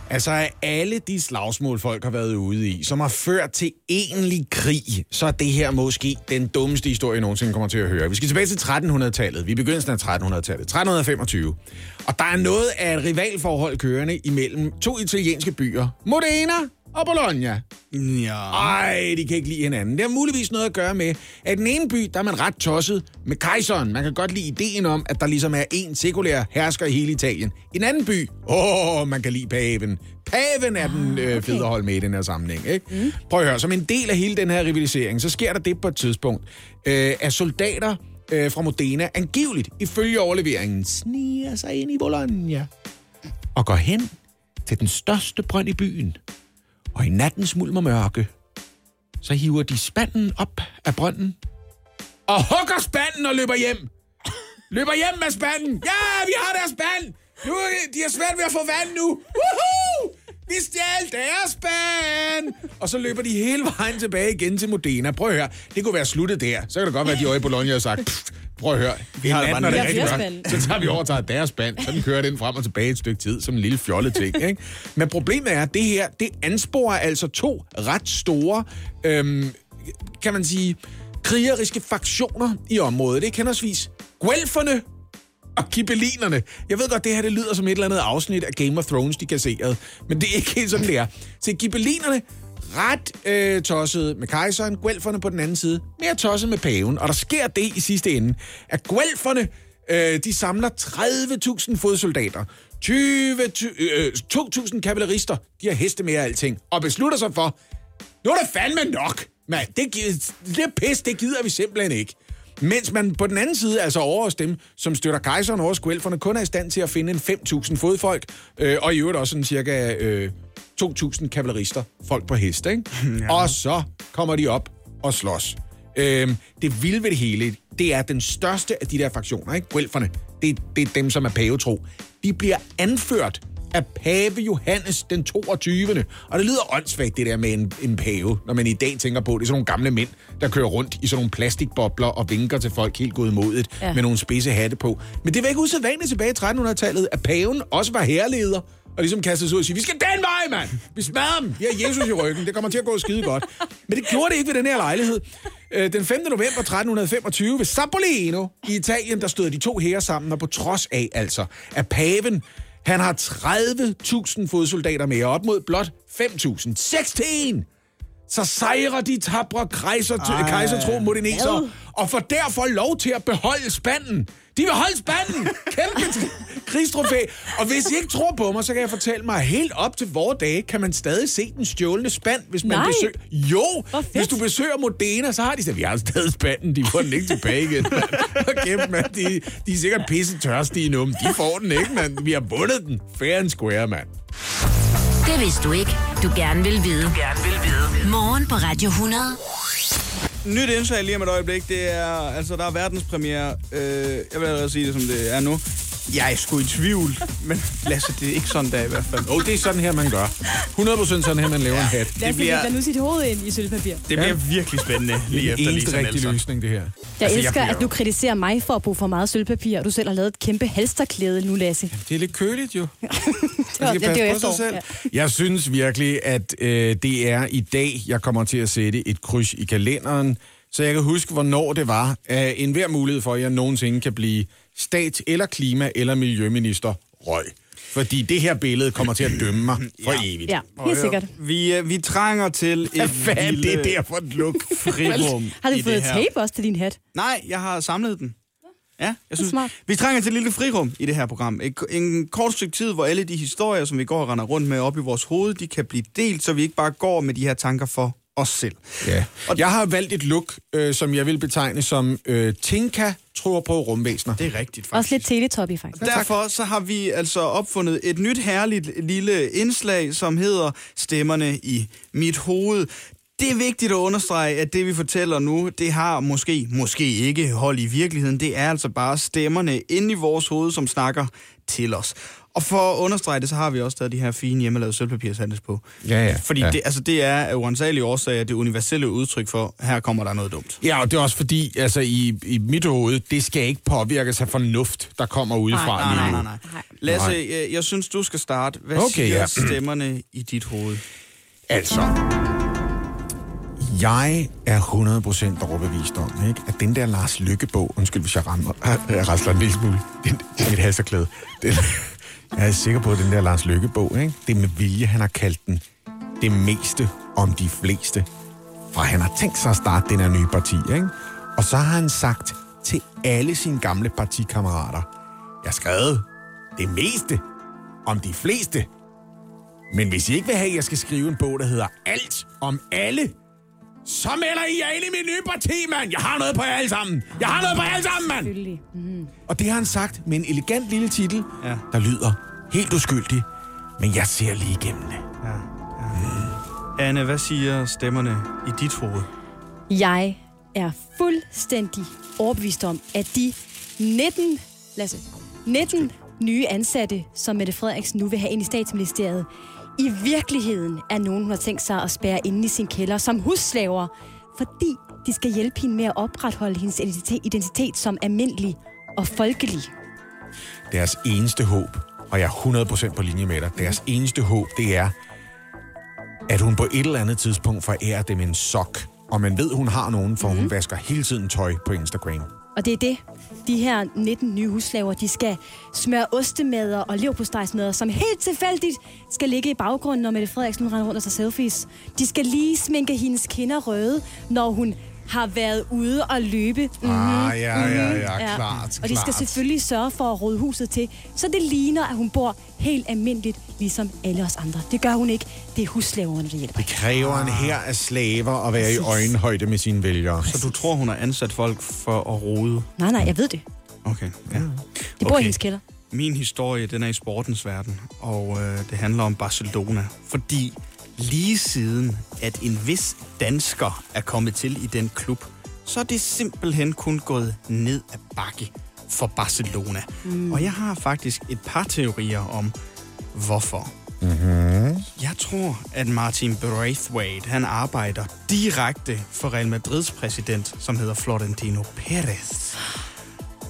Altså af alle de slagsmål, folk har været ude i, som har ført til egentlig krig, så er det her måske den dummeste historie, jeg nogensinde kommer til at høre. Vi skal tilbage til 1300-tallet. Vi er begyndelsen af 1300-tallet. 1325. Og der er noget af et rivalforhold kørende imellem to italienske byer. Modena og Bologna. Ja. Ej, de kan ikke lide hinanden. Det har muligvis noget at gøre med, at den ene by, der er man ret tosset med kejseren. Man kan godt lide ideen om, at der ligesom er en sekulær hersker i hele Italien. I en anden by, åh, man kan lide paven. Paven er den øh, fede at holde med i den her sammenhæng. Ikke? Mm. Prøv at høre, som en del af hele den her rivalisering, så sker der det på et tidspunkt, øh, at soldater øh, fra Modena angiveligt, ifølge overleveringen, sniger sig ind i Bologna og går hen til den største brønd i byen. Og i nattens mulm og mørke, så hiver de spanden op af brønden, og hugger spanden og løber hjem. Løber hjem med spanden. Ja, vi har deres spand. Nu, er- de har svært ved at få vand nu. Woohoo! Vi stjal deres spand! Og så løber de hele vejen tilbage igen til Modena. Prøv at høre, det kunne være sluttet der. Så kan det godt være, at de over i Bologna har sagt, "Pff, prøv at høre, vi har det bare rigtig spande. Så tager vi over og tager deres spand. Så den kører den frem og tilbage et stykke tid, som en lille fjollet ting. Ikke? Men problemet er, at det her, det ansporer altså to ret store, øhm, kan man sige, krigeriske faktioner i området. Det er henholdsvis Guelferne og kibelinerne. Jeg ved godt, det her det lyder som et eller andet afsnit af Game of Thrones, de kasserede. Men det er ikke helt sådan, det er. Så kibelinerne, ret øh, tosset med kejseren, guelferne på den anden side, mere tosset med paven. Og der sker det i sidste ende, at guelferne, øh, de samler 30.000 fodsoldater, 20, øh, 2.000 kavalerister, de har heste mere af alting, og beslutter sig for, nu er det fandme nok, mand. Det, gi- det pis, det gider vi simpelthen ikke. Mens man på den anden side, altså over hos dem, som støtter kejseren over skvælferne, kun er i stand til at finde en 5.000 fodfolk, øh, og i øvrigt også en cirka øh, 2.000 kavalerister, folk på hest, ikke? Ja. Og så kommer de op og slås. Øh, det vilde ved det hele, det er den største af de der fraktioner, ikke? Guelferne, det, det er dem, som er pavetro. De bliver anført af pave Johannes den 22. Og det lyder åndssvagt, det der med en, en pave, når man i dag tænker på, det er sådan nogle gamle mænd, der kører rundt i sådan nogle plastikbobler og vinker til folk helt godmodigt ja. Med nogle spidse hatte på. Men det var ikke usædvanligt tilbage i 1300-tallet, at paven også var herreleder og ligesom kastede sig ud og sige, vi skal den vej, mand! Vi smadrer dem! Vi har Jesus i ryggen. Det kommer til at gå skide godt. Men det gjorde det ikke ved den her lejlighed. Øh, Den 5. november 1325 ved Sapolino i Italien, der stod de to hære sammen, og på trods af altså, at paven han har 30.000 fodsoldater med, og op mod blot 5.000. 16! Så sejrer de tabre kejser, kejsertro modenesere, og får derfor lov til at beholde spanden. De vil holde spanden! Kæmpe t- krigstrofæ. Og hvis I ikke tror på mig, så kan jeg fortælle mig, at helt op til vores dage kan man stadig se den stjålne spand, hvis man Nej. besøger... Jo, hvis du besøger Modena, så har de sagt, vi har stadig spanden, de får den ikke tilbage igen. mand." Hold kæft, mand. De, de er sikkert pisse tørstige nu, men de får den ikke, mand. Vi har vundet den. Fair and square, mand. Det vidste du ikke, du gerne vil vide. Du gerne vil vide. Morgen på Radio 100. Nyt indslag lige om et øjeblik, det er, altså der er verdenspremiere, øh, jeg vil allerede sige det, som det er nu. Jeg er sgu i tvivl, men Lasse, det er ikke sådan der i hvert fald. Åh, oh, det er sådan her, man gør. 100% sådan her, man laver en hat. Os bliver- bliver... nu sit hoved ind i sølvpapir. Det bliver virkelig spændende lige efter Lisa rigtige Nielsen. løsning, det her. Jeg Altså, elsker, bliver at du kritiserer mig for at bruge for meget sølvpapir, og du selv har lavet et kæmpe halsterklæde nu, Lasse. Det er lidt køligt, jo. Det ja, det er jo efterår. selv. Jeg synes virkelig, at øh, det er i dag, jeg kommer til at sætte et kryds i kalenderen, så jeg kan huske, hvornår det var. Af enhver mulighed for, at jeg nogensinde kan blive stat- eller klima- eller miljøminister røg. Fordi det her billede kommer til at dømme mig for evigt. Ja, helt sikkert. Vi, øh, vi trænger til Hvad et fanden lille det er der for et look? frirum Har du fået tape også til din hat? Nej, jeg har samlet den. Ja, jeg synes, smart. vi trænger til et lille frirum i det her program. Et, en kort stykke tid, hvor alle de historier, som vi går og render rundt med op i vores hoved, de kan blive delt, så vi ikke bare går med de her tanker for os selv. Ja. Jeg har valgt et look, øh, som jeg vil betegne som øh, Tinka tror på rumvæsener. Det er rigtigt, faktisk. Også lidt teletubby, faktisk. Derfor så har vi altså opfundet et nyt herligt lille indslag, som hedder Stemmerne i mit hoved. Det er vigtigt at understrege, at det vi fortæller nu, det har måske, måske ikke hold i virkeligheden. Det er altså bare stemmerne inde i vores hoved, som snakker til os. Og for at understrege det, så har vi også taget de her fine hjemmelavede sølvpapirshandles på. Ja, ja. Fordi ja. Det, altså, det er af uansagelige årsager det universelle udtryk for, her kommer der noget dumt. Ja, og det er også fordi, altså i, i mit hoved, det skal ikke påvirkes af fornuft, der kommer udefra Nej, nej, nu. nej, nej. Lasse, jeg, jeg synes, du skal starte. Hvad Okay, siger ja. stemmerne i dit hoved? Altså, jeg er 100% overbevist om, ikke, at den der Lars Lykke-bog, undskyld hvis jeg rammer, jeg rasler en lille smule, den, det er mit halserklæde. Den, jeg er sikker på, at den der Lars Lykke-bog, ikke, det er med vilje, han har kaldt den det meste om de fleste. For han har tænkt sig at starte den her nye parti, ikke? Og så har han sagt til alle sine gamle partikammerater, jeg har skrevet det meste om de fleste. Men hvis I ikke vil have, at jeg skal skrive en bog, der hedder Alt om alle, så melder I jer ind i mit nye parti, mand! Jeg har noget på jer alle sammen! Jeg har noget på jer alle sammen, mand! Mm. Og det har han sagt med en elegant lille titel, Ja. der lyder helt uskyldig, men jeg ser lige igennem det. Anne, hvad siger stemmerne i dit hoved? Jeg er fuldstændig overbevist om, at de 19, Lasse, 19 nye ansatte, som Mette Frederiksen nu vil have ind i statsministeriet, i virkeligheden er nogen, hun har tænkt sig at spærre inde i sin kælder som husslaver, fordi de skal hjælpe hende med at opretholde hendes identitet, identitet som almindelig og folkelig. Deres eneste håb, og jeg er 100% på linje med dig, deres eneste håb, det er, at hun på et eller andet tidspunkt forærer dem en sok. Og man ved, hun har nogen, for mm. hun vasker hele tiden tøj på Instagram. Og det er det, de her 19 nye husslaver, de skal smøre ostemader og leverpostejsmader, som helt tilfældigt skal ligge i baggrunden, når Mette Frederiksen render rundt og tager selfies. De skal lige sminke hendes kinder røde, når hun har været ude og løbe. Mm-hmm. Ah, ja, ja, ja, klart, Og de skal selvfølgelig sørge for at rode huset til, så det ligner, at hun bor helt almindeligt, ligesom alle os andre. Det gør hun ikke. Det er husslaverne, der hjælper. Det kræver en her af slaver at være i øjenhøjde med sine vælgere. Så du tror, hun har ansat folk for at rode? Nej, nej, jeg ved det. Okay, ja. De bor okay. i hendes kælder. Min historie, den er i sportens verden, og øh, det handler om Barcelona. Fordi lige siden, at en vis dansker er kommet til i den klub, så er det simpelthen kun gået ned ad bakke for Barcelona. Mm. Og jeg har faktisk et par teorier om, hvorfor. Mm-hmm. Jeg tror, at Martin Braithwaite, han arbejder direkte for Real Madrids præsident, som hedder Florentino Perez.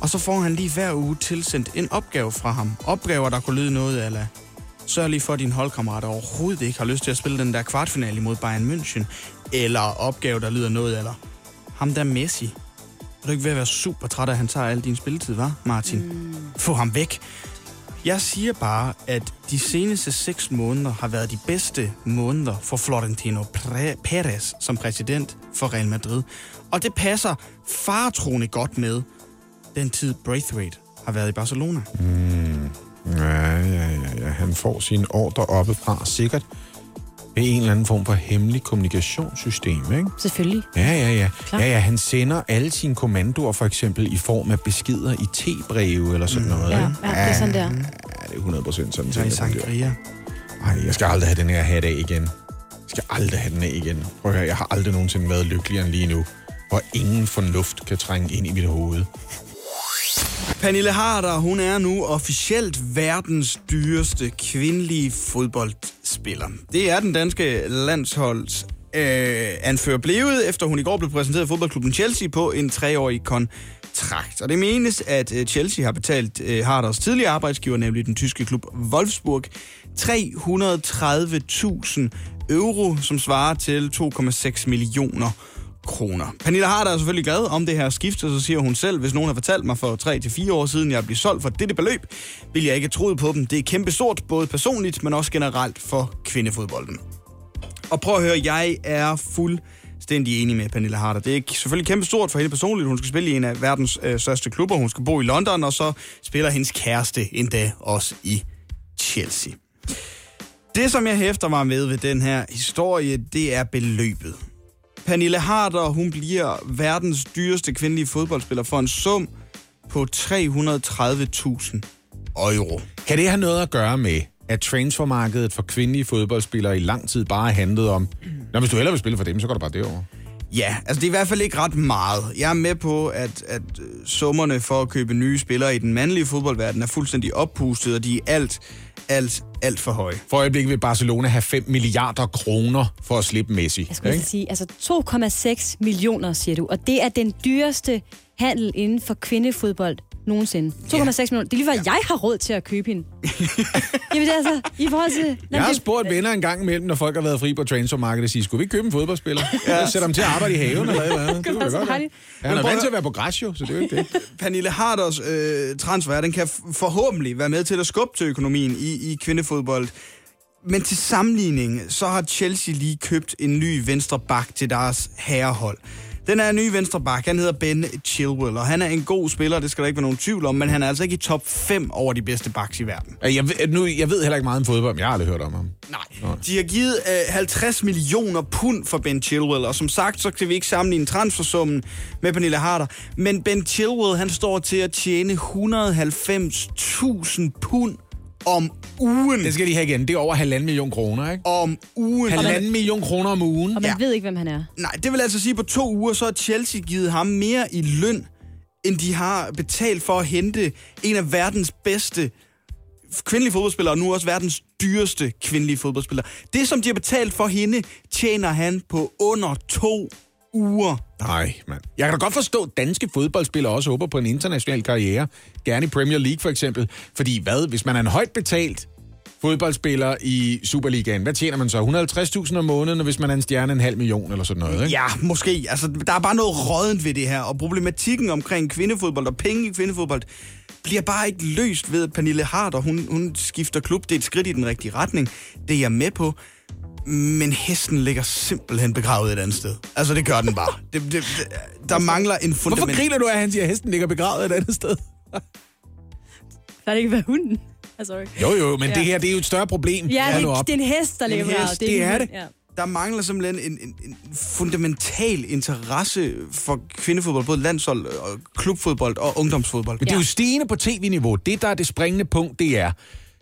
Og så får han lige hver uge tilsendt en opgave fra ham. Opgaver, der kunne lyde noget af Sørg lige for, at dine holdkammerater overhovedet ikke har lyst til at spille den der kvartfinale imod Bayern München. Eller opgave, der lyder noget eller Ham der Messi. Er du ikke ved at være super træt af, at han tager al din spilletid, var Martin? Mm. Få ham væk. Jeg siger bare, at de seneste seks måneder har været de bedste måneder for Florentino Perez som præsident for Real Madrid. Og det passer faretroende godt med den tid Braithwaite har været i Barcelona. Mm. Ja, ja, ja, ja. Han får sine ordre oppefra, sikkert ved en eller anden form for hemmelig kommunikationssystem, ikke? Selvfølgelig. Ja, ja, ja. Klar. Ja, ja, han sender alle sine kommandoer for eksempel i form af beskeder i te-breve eller sådan noget. Ja, ikke? ja, det er sådan der. Ja, det er 100 procent sådan. Så i Sangria. er. Ej, jeg skal aldrig have den her hat af igen. Jeg skal aldrig have den af igen. Prøv at høre, jeg har aldrig nogensinde været lykkeligere end lige nu, hvor ingen fornuft kan trænge ind i mit hoved. Pernille Harder, hun er nu officielt verdens dyreste kvindelige fodboldspiller. Det er den danske landsholds øh, anfører blevet, efter hun i går blev præsenteret af fodboldklubben Chelsea på en treårig kontrakt. Og det menes, at øh, Chelsea har betalt øh, Harders tidligere arbejdsgiver, nemlig den tyske klub Wolfsburg, 330.000 euro, som svarer til 2,6 millioner kroner. Pernille Harder er selvfølgelig glad om det her skift, og så siger hun selv, hvis nogen har fortalt mig for 3-4 år siden, jeg blev solgt for dette beløb, vil jeg ikke troet på dem. Det er kæmpe stort, både personligt, men også generelt for kvindefodbolden. Og prøv at høre, jeg er fuldstændig enig med Pernille Harder. Det er selvfølgelig kæmpe stort for hende personligt. Hun skal spille i en af verdens øh, største klubber. Hun skal bo i London, og så spiller hendes kæreste endda også i Chelsea. Det, som jeg hæfter mig med ved den her historie, det er beløbet. Pernille Harder, hun bliver verdens dyreste kvindelige fodboldspiller for en sum på 330.000 euro. Kan det have noget at gøre med, at transfermarkedet for kvindelige fodboldspillere i lang tid bare har handlet om, når hvis du hellere vil spille for dem, så går du bare derover. Ja, altså det er i hvert fald ikke ret meget. Jeg er med på, at, at øh, summerne for at købe nye spillere i den mandlige fodboldverden er fuldstændig oppustet, og de er alt, alt, alt for høje. For øjeblikket vil Barcelona have 5 milliarder kroner for at slippe Messi. Jeg skulle ikke? sige, altså 2,6 millioner, siger du, og det er den dyreste handel inden for kvindefodbold nogensinde. 2,6 millioner. Det er lige før, ja. jeg har råd til at købe hende. Jamen det er altså, i forhold til... Jeg har spurgt venner en gang imellem, når folk har været fri på transfermarkedet, og sige, skulle vi ikke købe en fodboldspiller? Ja. Jeg sætter dem til at arbejde i haven eller eller andet. Det kunne godt. Ja. Ja, han er vant til at være på græs jo, så det er jo ikke det. Pernille Harders øh, transfer, den kan forhåbentlig være med til at skubbe til økonomien i, i kvindefodbold. Men til sammenligning, så har Chelsea lige købt en ny venstre bak til deres herrehold. Den er nye venstre bak, han hedder Ben Chilwell, og han er en god spiller, det skal der ikke være nogen tvivl om, men han er altså ikke i top 5 over de bedste backs i verden. Jeg ved, nu, jeg ved heller ikke meget om fodbold, men jeg har aldrig hørt om ham. Nej. De har givet øh, 50 millioner pund for Ben Chilwell, og som sagt, så kan vi ikke sammenligne transfersummen med Pernille Harder. Men Ben Chilwell, han står til at tjene 190.000 pund om ugen. Det skal de have igen. Det er over halvanden million kroner, ikke? Om ugen. Halvanden million kroner om ugen. Og man ja. ved ikke, hvem han er. Nej, det vil altså sige, at på to uger, så har Chelsea givet ham mere i løn, end de har betalt for at hente en af verdens bedste kvindelige fodboldspillere, og nu også verdens dyreste kvindelige fodboldspiller. Det, som de har betalt for hende, tjener han på under to uger. Nej, mand. Jeg kan da godt forstå, at danske fodboldspillere også håber på en international karriere. Gerne i Premier League for eksempel. Fordi hvad, hvis man er en højt betalt fodboldspiller i Superligaen. Hvad tjener man så? 150.000 om måneden, hvis man er en stjerne en halv million eller sådan noget, ikke? Ja, måske. Altså, der er bare noget rådent ved det her, og problematikken omkring kvindefodbold og penge i kvindefodbold bliver bare ikke løst ved, at Pernille Harder, hun, hun skifter klub. Det er et skridt i den rigtige retning. Det er jeg med på. Men hesten ligger simpelthen begravet et andet sted. Altså, det gør den bare. Det, det, det, der mangler en fundament. Hvorfor griner du af, at han siger, at hesten ligger begravet et andet sted? Kan det ikke være hunden? Ah, sorry. Jo, jo, men Ja. det her, det er jo et større problem. Ja, det, det er en hest, der ligger hest, begravet. det ikke er det. Ja. Der mangler simpelthen en, en, en fundamental interesse for kvindefodbold, både landshold, og klubfodbold og ungdomsfodbold. Men det er jo stigende på tv-niveau. Det, der er det springende punkt, det er,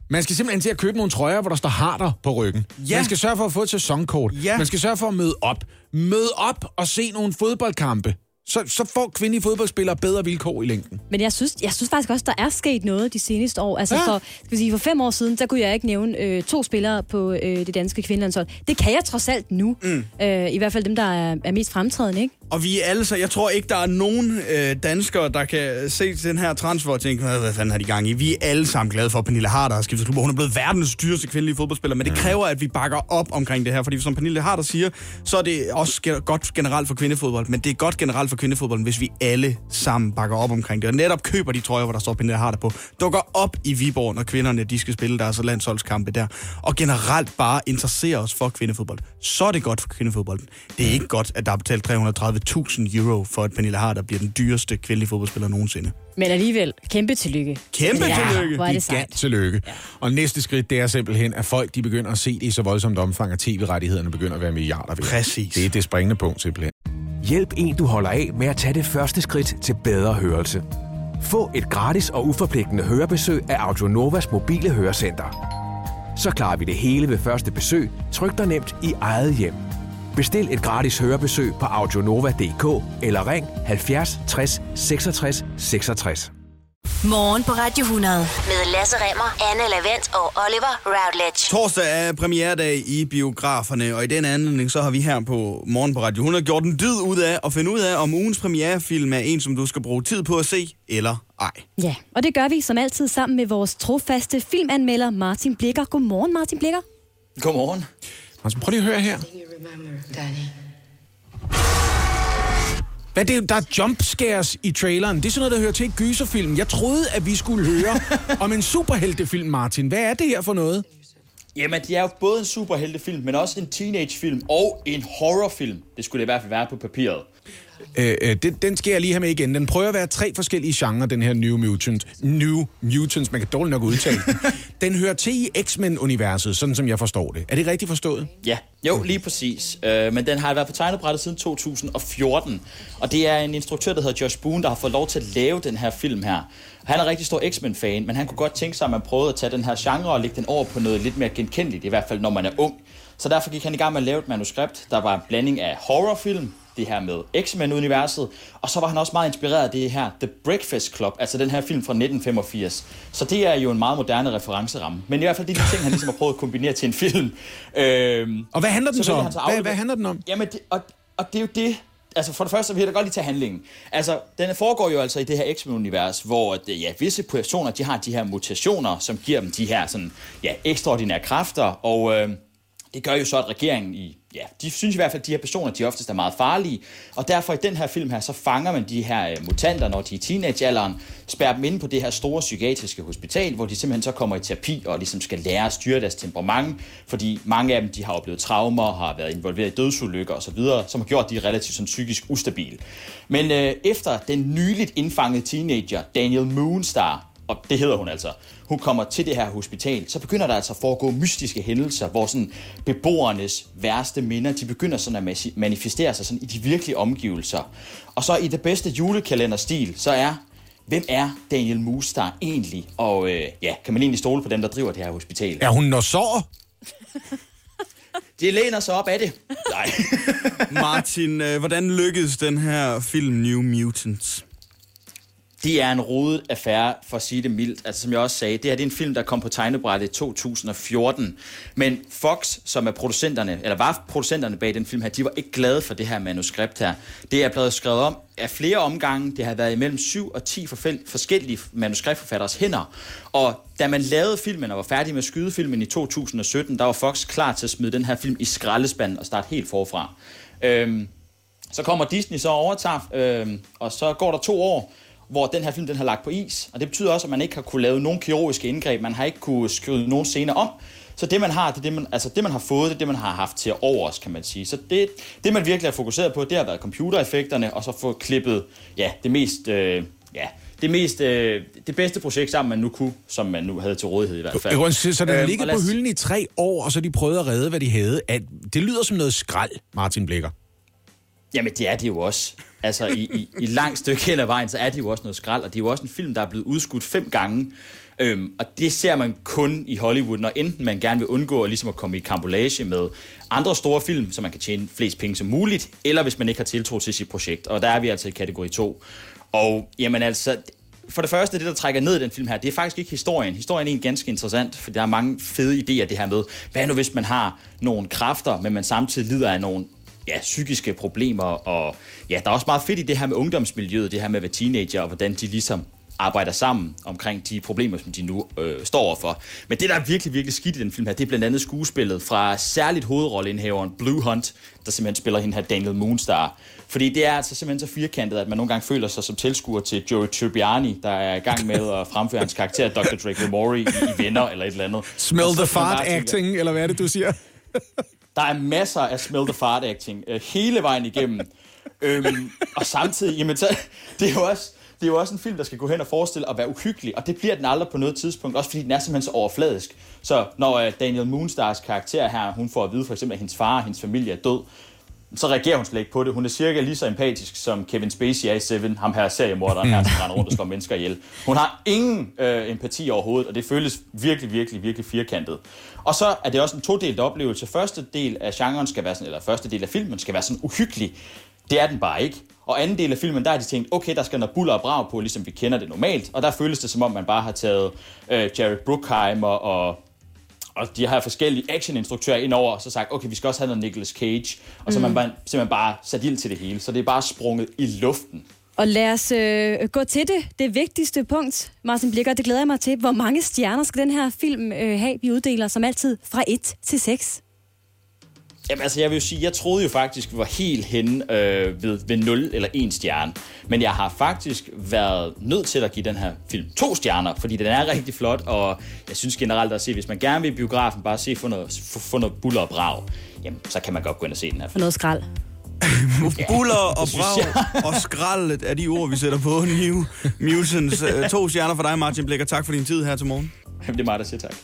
man skal simpelthen til at købe nogle trøjer, hvor der står harder på ryggen. Ja. Man skal sørge for at få et sæsonkort. Ja. Man skal sørge for at møde op. Møde op og se nogle fodboldkampe. Så, så får kvindelige fodboldspillere bedre vilkår i længden. Men jeg synes, jeg synes faktisk også, der er sket noget de seneste år. Altså Ja. for, skal vi sige, for fem år siden, der kunne jeg ikke nævne øh, to spillere på øh, det danske kvindelandshold. Det kan jeg trods alt nu. Mm. Øh, I hvert fald dem, der er, er mest fremtrædende, ikke? Og vi er alle så, jeg tror ikke, der er nogen øh, danskere, der kan se den her transfer og tænke, hvad, fanden har de gang i? Vi er alle sammen glade for, at Pernille Harder har skiftet klub, hun er blevet verdens dyreste kvindelige fodboldspiller, men det kræver, at vi bakker op omkring det her, fordi som Pernille Harder siger, så er det også godt generelt for kvindefodbold, men det er godt generelt for kvindefodbold, hvis vi alle sammen bakker op omkring det, og netop køber de trøjer, hvor der står Pernille Harder på, dukker op i Viborg, når kvinderne de skal spille deres landsholdskampe der, og generelt bare interesserer os for kvindefodbold. Så er det godt for kvindefodbolden. Det er ikke godt, at der er betalt 330.000 euro for, at Pernille Harder bliver den dyreste kvindelige fodboldspiller nogensinde. Men alligevel, kæmpe tillykke. Kæmpe ja, tillykke. Hvor er det sejt. Tillykke. Ja. Og næste skridt, det er simpelthen, at folk de begynder at se det i så voldsomt omfang, at tv-rettighederne begynder at være milliarder værd. Præcis. Det er det springende punkt simpelthen. Hjælp en, du holder af med at tage det første skridt til bedre hørelse. Få et gratis og uforpligtende hørebesøg af Audionovas mobile hørecenter. Så klarer vi det hele ved første besøg, tryk dig nemt i eget hjem. Bestil et gratis hørebesøg på audionova.dk eller ring 70 60 66 66. Morgen på Radio 100. Med Lasse Remmer, Anne Lavendt og Oliver Routledge. Torsdag er premieredag i biograferne, og i den anledning så har vi her på Morgen på Radio 100 gjort en dyd ud af at finde ud af, om ugens premierefilm er en, som du skal bruge tid på at se, eller ej. Ja, og det gør vi som altid sammen med vores trofaste filmanmelder Martin Blikker. Godmorgen, Martin Blikker. Godmorgen. Altså, prøv lige at høre her. Hvad det, er- der er jumpscares i traileren. Det er sådan noget, der hører til i gyserfilm. Jeg troede, at vi skulle høre om en superheltefilm, Martin. Hvad er det her for noget? Jamen, det er jo både en superheltefilm, men også en teenagefilm og en horrorfilm. Det skulle det i hvert fald være på papiret. Øh, øh, den, den skal jeg lige have med igen. Den prøver at være tre forskellige genrer, den her New Mutant. New Mutants, man kan dårligt nok udtale den. Den hører til i X-Men-universet, sådan som jeg forstår det. Er det rigtigt forstået? Ja, jo, lige præcis. Øh, men den har været på tegnebrættet siden 2014. Og det er en instruktør, der hedder Josh Boone, der har fået lov til at lave den her film her. Han er rigtig stor X-Men-fan, men han kunne godt tænke sig, at man prøvede at tage den her genre og lægge den over på noget lidt mere genkendeligt, i hvert fald når man er ung. Så derfor gik han i gang med at lave et manuskript, der var en blanding af horrorfilm, det her med X-Men-universet, og så var han også meget inspireret af det her The Breakfast Club, altså den her film fra 1985. Så det er jo en meget moderne referenceramme. Men i hvert fald de ting, han ligesom har prøvet at kombinere til en film. Øhm, Og hvad handler den så om? at Hvad, hvad handler den om? Jamen, det, og, og det er jo det... Altså, for det første vil jeg da godt lige tage handlingen. Altså, den foregår jo altså i det her X-Men-univers, hvor at, ja, visse personer, de har de her mutationer, som giver dem de her sådan, ja, ekstraordinære kræfter, og øh, det gør jo så, at regeringen i, ja, de synes i hvert fald, at de her personer, de oftest er meget farlige, og derfor i den her film her, så fanger man de her øh, mutanter, når de er i teenagealderen, spærrer dem inde på det her store psykiatriske hospital, hvor de simpelthen så kommer i terapi og ligesom skal lære at styre deres temperament, fordi mange af dem, de har oplevet traumer, har været involveret i dødsulykker osv., som har gjort, at de er relativt sådan, psykisk ustabile. Men øh, efter den nyligt indfangede teenager, Daniel Moonstar, og det hedder hun altså, hun kommer til det her hospital, så begynder der altså at foregå mystiske hændelser, hvor sådan beboernes værste minder, de begynder sådan at manifestere sig sådan i de virkelige omgivelser. Og så i det bedste julekalenderstil, så er, hvem er Daniel Moonstar egentlig? Og øh, ja, kan man egentlig stole på dem, der driver det her hospital? Er hun når så? Det læner sig op af det. Nej. Martin, øh, hvordan lykkedes den her film New Mutants? Det er en rodet affære, for at sige det mildt. Altså, som jeg også sagde, det her det er en film, der kom på tegnebrættet i 2014. Men Fox, som er producenterne, eller var producenterne bag den film her, de var ikke glade for det her manuskript her. Det er blevet skrevet om af flere omgange. Det har været imellem 7 og 10 forskellige manuskriptforfatteres hænder. Og da man lavede filmen og var færdig med at skyde filmen i 2017, der var Fox klar til at smide den her film i skraldespanden og starte helt forfra. Øhm, så kommer Disney så overtager, øhm, og så går der to år, hvor den her film den har lagt på is. Og det betyder også, at man ikke har kunne lave nogen kirurgiske indgreb. Man har ikke kunne skrive nogen scener om. Så det, man har, det, er det, man, altså det, man har fået, det er det, man har haft til overs, kan man sige. Så det, det man virkelig har fokuseret på, det har været computereffekterne, og så få klippet ja, det mest... Øh, ja, det mest, øh, det bedste projekt sammen, man nu kunne, som man nu havde til rådighed i hvert fald. Så, så den øhm, ligget på hylden i tre år, og så de prøvede at redde, hvad de havde. At, det lyder som noget skrald, Martin Blikker. Jamen, det er det jo også. Altså, i, i, i langt stykke hen ad vejen, så er det jo også noget skrald, og det er jo også en film, der er blevet udskudt fem gange. Øhm, og det ser man kun i Hollywood, når enten man gerne vil undgå at, ligesom at komme i kambolage med andre store film, så man kan tjene flest penge som muligt, eller hvis man ikke har tiltro til sit projekt. Og der er vi altså i kategori 2. Og jamen altså, for det første, det der trækker ned i den film her, det er faktisk ikke historien. Historien er en ganske interessant, for der er mange fede idéer det her med, hvad nu hvis man har nogle kræfter, men man samtidig lider af nogle ja, psykiske problemer, og ja, der er også meget fedt i det her med ungdomsmiljøet, det her med at være teenager, og hvordan de ligesom arbejder sammen omkring de problemer, som de nu øh, står overfor. Men det, der er virkelig, virkelig skidt i den film her, det er blandt andet skuespillet fra særligt hovedrolleindhaveren Blue Hunt, der simpelthen spiller hende her Daniel Moonstar. Fordi det er altså simpelthen så firkantet, at man nogle gange føler sig som tilskuer til Joey Tribbiani, der er i gang med at fremføre hans karakter Dr. Drake Mori i, i Venner eller et eller andet. Smell the fart acting, eller hvad er det, du siger? Der er masser af smell the fart acting øh, hele vejen igennem. øhm, og samtidig, jamen så, det er jo også, det er jo også en film, der skal gå hen og forestille at være uhyggelig, og det bliver den aldrig på noget tidspunkt, også fordi den er simpelthen så overfladisk. Så når uh, Daniel Moonstars karakter her, hun får at vide for eksempel, at hendes far og hendes familie er død, så reagerer hun slet ikke på det. Hun er cirka lige så empatisk, som Kevin Spacey er i Seven, ham her seriemorderen her, som render rundt og slår mennesker ihjel. Hun har ingen øh, empati overhovedet, og det føles virkelig, virkelig, virkelig firkantet. Og så er det også en todelt oplevelse. Første del af genren skal være sådan, eller første del af filmen skal være sådan uhyggelig. Det er den bare ikke. Og anden del af filmen, der har de tænkt, okay, der skal noget buller og brag på, ligesom vi kender det normalt. Og der føles det, som om man bare har taget øh, Jared Bruckheimer og og de har forskellige actioninstruktører indover, og så sagt, okay, vi skal også have noget Nicolas Cage, og så mm. man bare, simpelthen bare sat ild til det hele. Så det er bare sprunget i luften. Og lad os øh, gå til det. Det vigtigste punkt, Martin Blikker, det glæder jeg mig til. Hvor mange stjerner skal den her film øh, have, vi uddeler som altid fra 1 til 6? Jamen altså, jeg vil jo sige, jeg troede jo faktisk, vi var helt henne øh, ved, ved 0 eller 1 stjerne. Men jeg har faktisk været nødt til at give den her film to stjerner, fordi den er rigtig flot, og jeg synes generelt at se, hvis man gerne vil i biografen bare se få noget, få, noget buller og brag, jamen så kan man godt gå ind og se den her film. For noget skrald. Buller og brag og skraldet er de ord, vi sætter på New Mutants. Øh, to stjerner for dig, Martin Blikker. Tak for din tid her til morgen. Det er mig, der siger tak.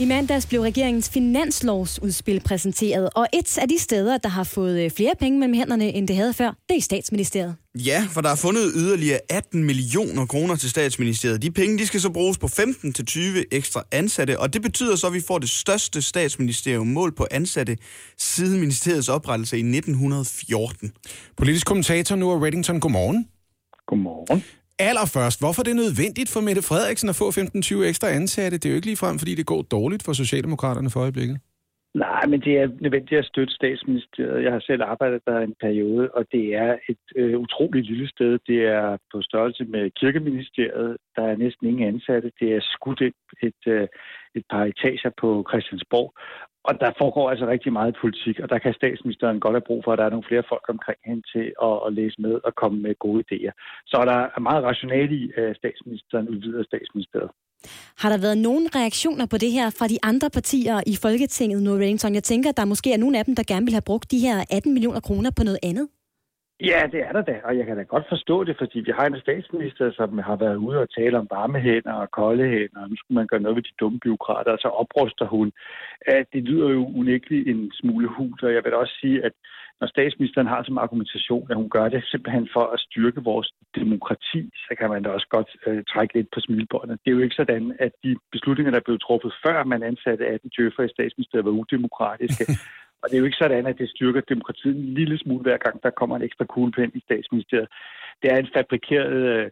I mandags blev regeringens finanslovsudspil præsenteret, og et af de steder, der har fået øh, flere penge mellem hænderne, end det havde før, det er statsministeriet. Ja, for der er fundet yderligere 18 millioner kroner til statsministeriet. De penge de skal så bruges på 15 til 20 ekstra ansatte, og det betyder så, at vi får det største statsministerium mål på ansatte siden ministeriets oprettelse i 1914. Politisk kommentator nu er Reddington. Godmorgen. Godmorgen allerførst, hvorfor er det nødvendigt for Mette Frederiksen at få 15-20 ekstra ansatte? Det er jo ikke ligefrem, fordi det går dårligt for Socialdemokraterne for øjeblikket. Nej, men det er nødvendigt at støtte statsministeriet. Jeg har selv arbejdet der en periode, og det er et øh, utroligt lille sted. Det er på størrelse med kirkeministeriet. Der er næsten ingen ansatte. Det er skudt et, et, øh, et par etager på Christiansborg. Og der foregår altså rigtig meget politik, og der kan statsministeren godt have brug for, at der er nogle flere folk omkring hende til at, at læse med og komme med gode idéer. Så der er meget rationale i, at statsministeren udvider statsministeriet. Har der været nogen reaktioner på det her fra de andre partier i Folketinget, nu Reddington? Jeg tænker, at der måske er nogle af dem, der gerne vil have brugt de her 18 millioner kroner på noget andet. Ja, det er der da, og jeg kan da godt forstå det, fordi vi har en statsminister, som har været ude og tale om varme hænder og kolde hænder, og nu skulle man gøre noget ved de dumme byråkrater, og så opruster hun. At Det lyder jo unægteligt en smule hult, og jeg vil også sige, at når statsministeren har som argumentation, at hun gør det simpelthen for at styrke vores demokrati, så kan man da også godt øh, trække lidt på smilbåndet. Det er jo ikke sådan, at de beslutninger, der blev truffet før man ansatte 18 djøffer i statsministeriet, var udemokratiske. Og det er jo ikke sådan, at det styrker demokratiet en lille smule hver gang, der kommer en ekstra kuglepind i statsministeriet. Det er en fabrikeret øh,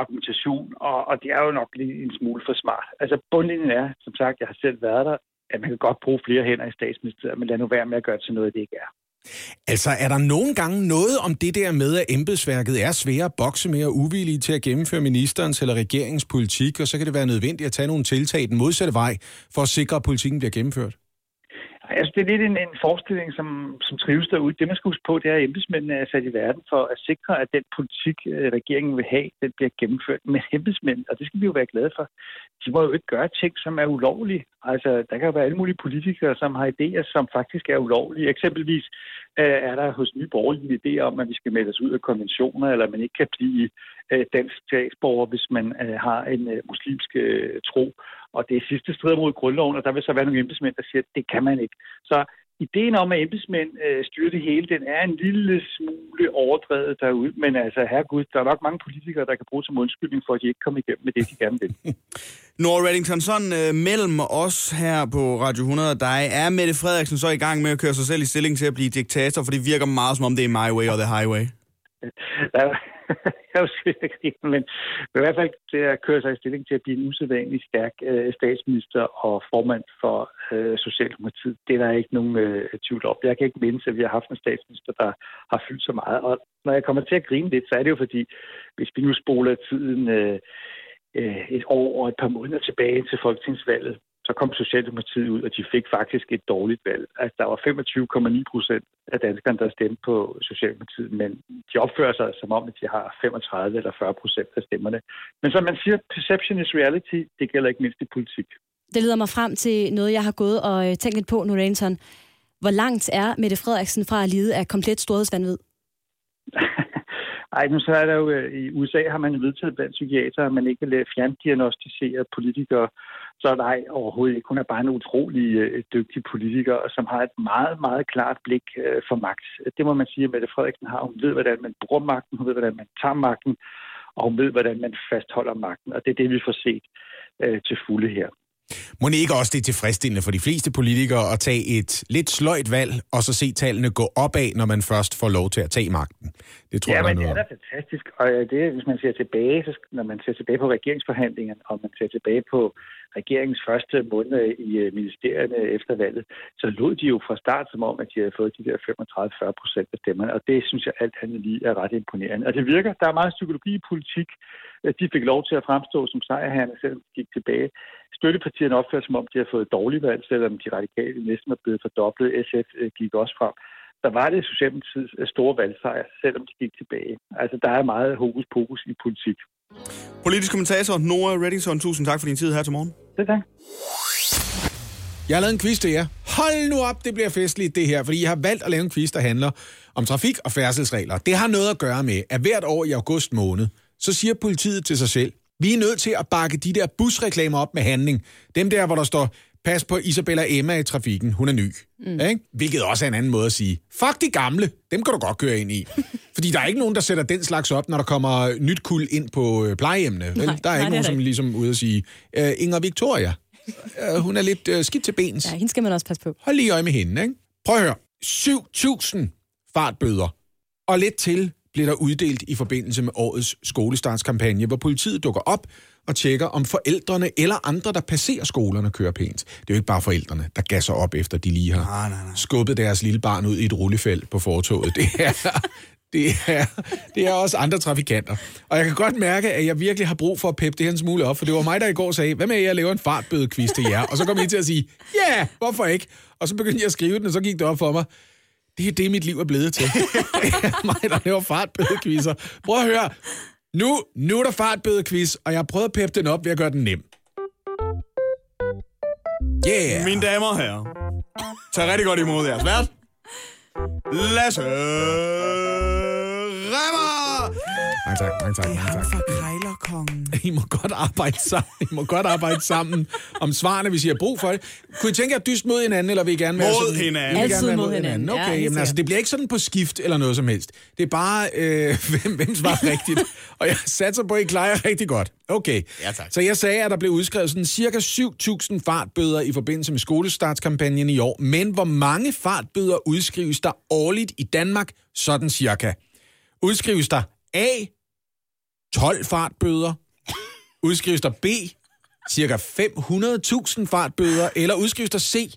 argumentation, og, og det er jo nok lige en smule for smart. Altså bundlinjen er, som sagt, jeg har selv været der, at man kan godt bruge flere hænder i statsministeriet, men lad nu være med at gøre det til noget, det ikke er. Altså, er der nogle gange noget om det der med, at embedsværket er svære at bokse med og uvillige til at gennemføre ministerens eller regeringens politik, og så kan det være nødvendigt at tage nogle tiltag i den modsatte vej for at sikre, at politikken bliver gennemført? Altså, det er lidt en, en forestilling, som, som trives derude. Det, man skal huske på, det er, at embedsmændene er sat i verden for at sikre, at den politik, øh, regeringen vil have, den bliver gennemført med embedsmænd. Og det skal vi jo være glade for. De må jo ikke gøre ting, som er ulovlige. Altså, der kan jo være alle mulige politikere, som har idéer, som faktisk er ulovlige. Eksempelvis øh, er der hos Nye Borgerlige idé om, at vi skal melde os ud af konventioner, eller man ikke kan blive øh, dansk statsborger, hvis man øh, har en øh, muslimsk øh, tro. Og det er sidste strider mod grundloven, og der vil så være nogle embedsmænd, der siger, at det kan man ikke. Så ideen om, at embedsmænd øh, styrer det hele, den er en lille smule overdrevet derude. Men altså, herregud, der er nok mange politikere, der kan bruge som undskyldning for, at de ikke kommer igennem med det, de gerne vil. Nora Reddington, sådan øh, mellem os her på Radio 100 og dig, er Mette Frederiksen så i gang med at køre sig selv i stilling til at blive diktator, for det virker meget som om det er my way or the highway? Jeg er jo sikkert ikke, men i hvert fald det at køre sig i stilling til at blive en usædvanlig stærk øh, statsminister og formand for øh, Socialdemokratiet. Det er der ikke nogen øh, tvivl om. Jeg kan ikke mindes, at vi har haft en statsminister, der har fyldt så meget. Og når jeg kommer til at grine lidt, så er det jo fordi, hvis vi nu spoler tiden øh, øh, et år og et par måneder tilbage til folketingsvalget, så kom Socialdemokratiet ud, og de fik faktisk et dårligt valg. Altså, der var 25,9 procent af danskerne, der stemte på Socialdemokratiet, men de opfører sig som om, at de har 35 eller 40 procent af stemmerne. Men som man siger, perception is reality, det gælder ikke mindst i politik. Det leder mig frem til noget, jeg har gået og øh, tænkt lidt på, Norenton. Hvor langt er Mette Frederiksen fra at lide af komplet storhedsvandvid? Ej, nu så er der jo, øh, i USA har man vedtaget blandt psykiater, at man ikke vil fjerndiagnostisere politikere. Så nej, overhovedet ikke. Hun er bare en utrolig øh, dygtig politiker, som har et meget, meget klart blik øh, for magt. Det må man sige, at Mette Frederiksen har. Hun ved, hvordan man bruger magten, hun ved, hvordan man tager magten, og hun ved, hvordan man fastholder magten. Og det er det, vi får set øh, til fulde her. Må det ikke også det er tilfredsstillende for de fleste politikere at tage et lidt sløjt valg, og så se tallene gå opad, når man først får lov til at tage magten? Det tror ja, jeg, men det er da fantastisk. Og øh, det, hvis man ser tilbage, så, når man ser tilbage på regeringsforhandlingerne, og man ser tilbage på regeringens første måned i øh, ministerierne efter valget, så lod de jo fra start som om, at de havde fået de der 35-40 procent af stemmerne. Og det synes jeg alt andet lige er ret imponerende. Og det virker. Der er meget psykologi i politik. De fik lov til at fremstå som sejrherrerne, selvom de gik tilbage. Støttepartierne opfører som om, de har fået et dårligt valg, selvom de radikale næsten er blevet fordoblet. SF øh, gik også frem. Der var det Socialdemokratiets øh, store valgsejr, selvom de gik tilbage. Altså, der er meget hokus pokus i politik. Politisk kommentator Nora Reddington, tusind tak for din tid her til morgen. Det tak. Jeg har lavet en quiz til jer. Hold nu op, det bliver festligt det her, fordi jeg har valgt at lave en quiz, der handler om trafik- og færdselsregler. Det har noget at gøre med, at hvert år i august måned, så siger politiet til sig selv, vi er nødt til at bakke de der busreklamer op med handling. Dem der, hvor der står, pas på Isabella Emma i trafikken, hun er ny. Mm. Ikke? Hvilket også er en anden måde at sige, fuck de gamle, dem kan du godt køre ind i. Fordi der er ikke nogen, der sætter den slags op, når der kommer nyt kul ind på øh, plejehjemmene. Vel? Nej, der er nej, ikke nogen, som ikke. ligesom ude at sige, øh, Inger Victoria, øh, hun er lidt øh, skidt til bens. Ja, hende skal man også passe på. Hold lige øje med hende, ikke? Prøv at høre. 7.000 fartbøder. Og lidt til bliver der uddelt i forbindelse med årets skolestartskampagne, hvor politiet dukker op og tjekker, om forældrene eller andre, der passerer skolerne, kører pænt. Det er jo ikke bare forældrene, der gasser op, efter de lige har nej, nej, nej. skubbet deres lille barn ud i et rullefelt på fortoget. Det er, det er, det er også andre trafikanter. Og jeg kan godt mærke, at jeg virkelig har brug for at peppe det her en smule op, for det var mig, der i går sagde, hvad med at jeg laver en fartbødequiz til jer? Og så kom I til at sige, ja, yeah, hvorfor ikke? Og så begyndte jeg at skrive den, og så gik det op for mig, det er det, mit liv er blevet til. Det er mig, der laver fartbødequizzer. Prøv at høre. Nu, nu er der fartbødequiz, og jeg har prøvet at peppe den op ved at gøre den nem. Yeah! Mine damer og herrer, tag rigtig godt imod jeres vært. Lasse Remmer! Mange tak, mange tak, mange tak. For krejlerkongen. I må godt arbejde sammen. I må godt arbejde sammen om svarene, hvis I har brug for det. Kunne I tænke jer at dyst mod hinanden, eller vil I gerne være Mod sådan? hinanden. Altid være mod hinanden. Ja, Okay, helt jamen, altså, det bliver ikke sådan på skift eller noget som helst. Det er bare, øh, hvem, hvem svarer rigtigt. Og jeg satser på, at I klarer rigtig godt. Okay. Ja, tak. Så jeg sagde, at der blev udskrevet sådan cirka 7.000 fartbøder i forbindelse med skolestartskampagnen i år. Men hvor mange fartbøder udskrives der årligt i Danmark? Sådan cirka. Udskrives der A. 12 fartbøder? Udskrives der B. Cirka 500.000 fartbøder? Eller udskrives der C.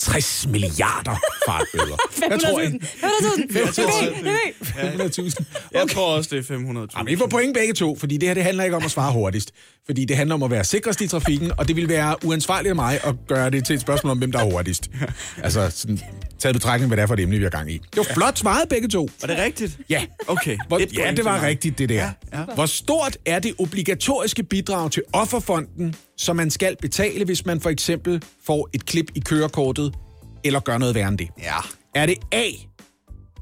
60 milliarder fartbøder? Hvad tror I? 500.000. Jeg tror også, det er 500.000. Jamen, I får point begge to, fordi det her det handler ikke om at svare hurtigst. Fordi det handler om at være sikrest i trafikken, og det vil være uansvarligt af mig at gøre det til et spørgsmål om, hvem der er hurtigst. Altså, sådan, taget betragtning, hvad det er for et emne, vi har gang i. Det var flot svaret begge to. Var det rigtigt? Ja. Okay. Hvor, Et ja, det var rigtigt, det der. Ja, ja. Hvor stort er det obligatoriske bidrag til offerfonden, som man skal betale, hvis man for eksempel får et klip i kørekortet, eller gør noget værre end det? Ja. Er det A,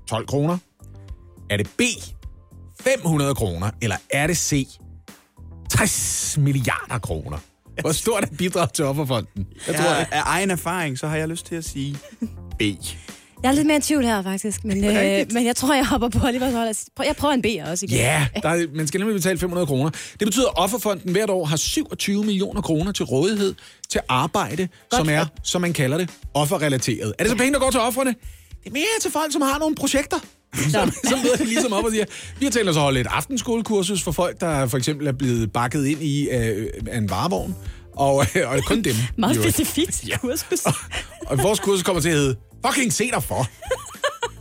12 kroner? Er det B, 500 kroner? Eller er det C, 60 milliarder kroner? Hvor stort er bidrag til offerfonden? Jeg tror, Ja, det. af egen erfaring, så har jeg lyst til at sige B. Jeg er lidt mere i tvivl her, faktisk. Men, øh, men jeg tror, jeg hopper på Olivers hold. Jeg prøver en B også igen. Ja, der er, man skal nemlig betale 500 kroner. Det betyder, at Offerfonden hvert år har 27 millioner kroner til rådighed til arbejde, som er, som man kalder det, offerrelateret. Er det så penge, der går til offerne? Det er mere til folk, som har nogle projekter. Som, som møder det ligesom op og siger, vi har tænkt os at holde et aftenskolekursus for folk, der for eksempel er blevet bakket ind i øh, af en varevogn. Og, øh, og kun dem. Meget specifikt ja. kursus. Og vores kursus kommer til at hedde Fucking se dig for.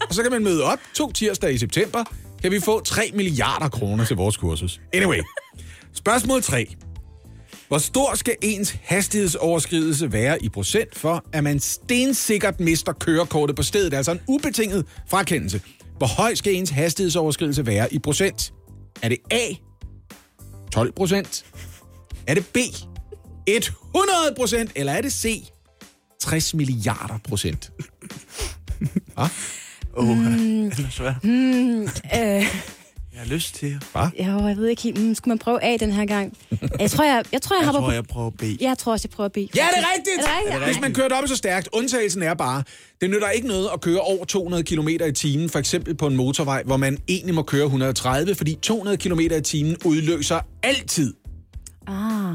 og så kan man møde op to tirsdage i september. Kan vi få 3 milliarder kroner til vores kursus. Anyway. Spørgsmål 3. Hvor stor skal ens hastighedsoverskridelse være i procent for, at man stensikkert mister kørekortet på stedet? Altså en ubetinget frakendelse. Hvor høj skal ens hastighedsoverskridelse være i procent? Er det A, 12 procent? Er det B, 100 procent? Eller er det C, 60 milliarder procent? Hva? Åh, oh, Mm. den er svær. Mm, øh, Jeg har lyst til... Hva? jo, jeg ved ikke helt. Mm, skulle man prøve A den her gang? Jeg tror, jeg, jeg, tror, jeg, Jeg hopper tror, på... jeg prøver B. Jeg tror også, jeg prøver B. Ja, det er rigtigt! Er det rigtigt? Hvis man kører dobbelt så stærkt, undtagelsen er bare, det nytter ikke noget at køre over 200 km i timen, for eksempel på en motorvej, hvor man egentlig må køre 130, fordi 200 km i timen udløser altid Ah,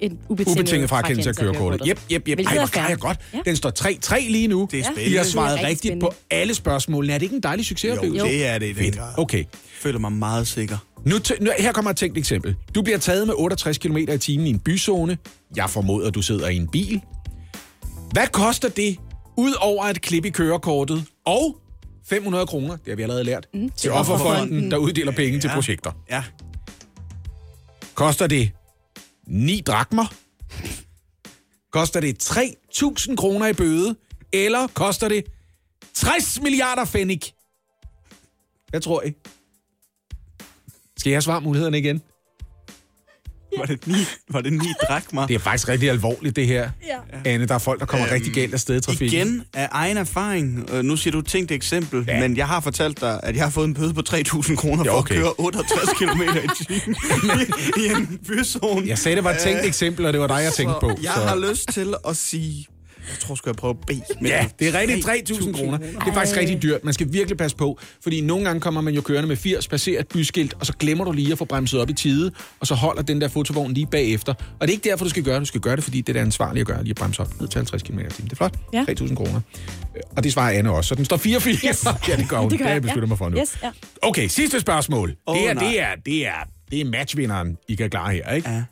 en ubetinget, ubetinget frakendelse af kørekortet. Jep, jep, jep. Ej, hvor klarer jeg godt. Ja. Den står 3-3 lige nu. Det er spændende. I har svaret rigtig rigtigt spændende. på alle spørgsmålene. Er det ikke en dejlig succesoplevelse? Jo, det er det Fedt. Okay. Jeg føler mig meget sikker. Nu, t- nu, her kommer et tænkt eksempel. Du bliver taget med 68 km i timen i en byzone. Jeg formoder, du sidder i en bil. Hvad koster det, ud over et klip i kørekortet, og 500 kroner, det har vi allerede lært, mm, til Offerfonden, der uddeler penge til Ja. projekter? Ja. Koster det 9 drakmer? Koster det 3.000 kroner i bøde? Eller koster det 60 milliarder fennik? Hvad tror I? Skal jeg svare mulighederne igen? Var det ni, var det ni drakmer? Det er faktisk rigtig alvorligt, det her. Ja. Anne, der er folk, der kommer øhm, rigtig galt af sted i trafikken. Igen af egen erfaring. Øh, nu siger du et tænkt eksempel, Ja. men jeg har fortalt dig, at jeg har fået en bøde på 3.000 kroner Ja, for okay. at køre 68 km i timen i, i en byzone. Jeg sagde, det var et tænkt eksempel, og det var dig, jeg tænkte på. Jeg har lyst til at sige... Jeg tror, skal jeg prøve B. Men Ja, det er rigtigt 3.000 kroner. Det er faktisk rigtig dyrt. Man skal virkelig passe på, fordi nogle gange kommer man jo kørende med 80, passerer et byskilt, og så glemmer du lige at få bremset op i tide, og så holder den der fotovogn lige bagefter. Og det er ikke derfor, du skal gøre det. Du skal gøre det, fordi det er det ansvarlige at gøre, lige at bremse op ned til 50 km i. Det er flot. Ja. 3.000 kroner. Øh, Og det svarer Anne også. Så den står 4-4. Yes. ja, det gør hun. Det Det, gør har jeg jeg, besluttet ja. mig for nu. Yes, ja. Okay, sidste spørgsmål. Åh, det, er, det, er, det, er, det er matchvinderen, I kan klare her, ikke? Ja.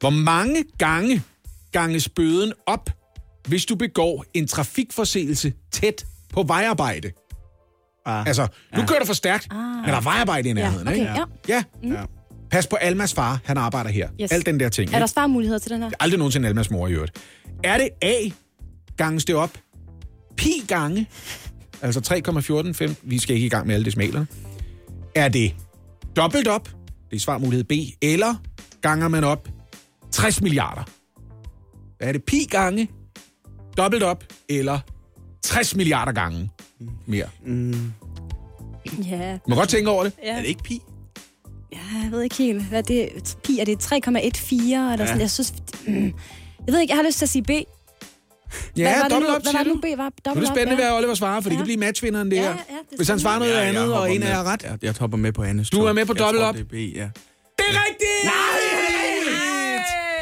Hvor mange gange ganges bøden op, hvis du begår en trafikforseelse tæt på vejarbejde? Ah. Altså, nu Ja. kører du for stærkt, ah. men der er vejarbejde i nærheden, okay, ikke? ja. Ja. Ja. Pas på Almas far, han arbejder her. Yes. Alt den der ting. Er der ikke? svarmuligheder til den her? Aldrig nogensinde Almas mor i øvrigt. Er det A, ganges det op, pi gange, altså 3,14, vi skal ikke i gang med alle decimalerne. Er det dobbelt op, det er svarmulighed B, eller ganger man op 60 milliarder? Er det pi gange, dobbelt op, eller 60 milliarder gange mere? Ja. Du må godt tænke over det. ja. Er det ikke pi? jeg ved ikke helt, hvad det er. Pi, er det 3,14 eller Ja. sådan? Jeg synes, mm, jeg ved ikke, jeg har lyst til at sige B. Ja, hvad var det dobbelt nu? op, Hvad var det nu, B var? Nu er Dobbelt det op, spændende, ja. hvad Oliver svarer, for det kan blive matchvinderen, det her. Hvis han svarer noget Ja, andet, og en er ret. Jeg, jeg hopper med på Annes Du er med på Jeg dobbelt tror, op? Det er B, ja. Det er rigtigt! Nej!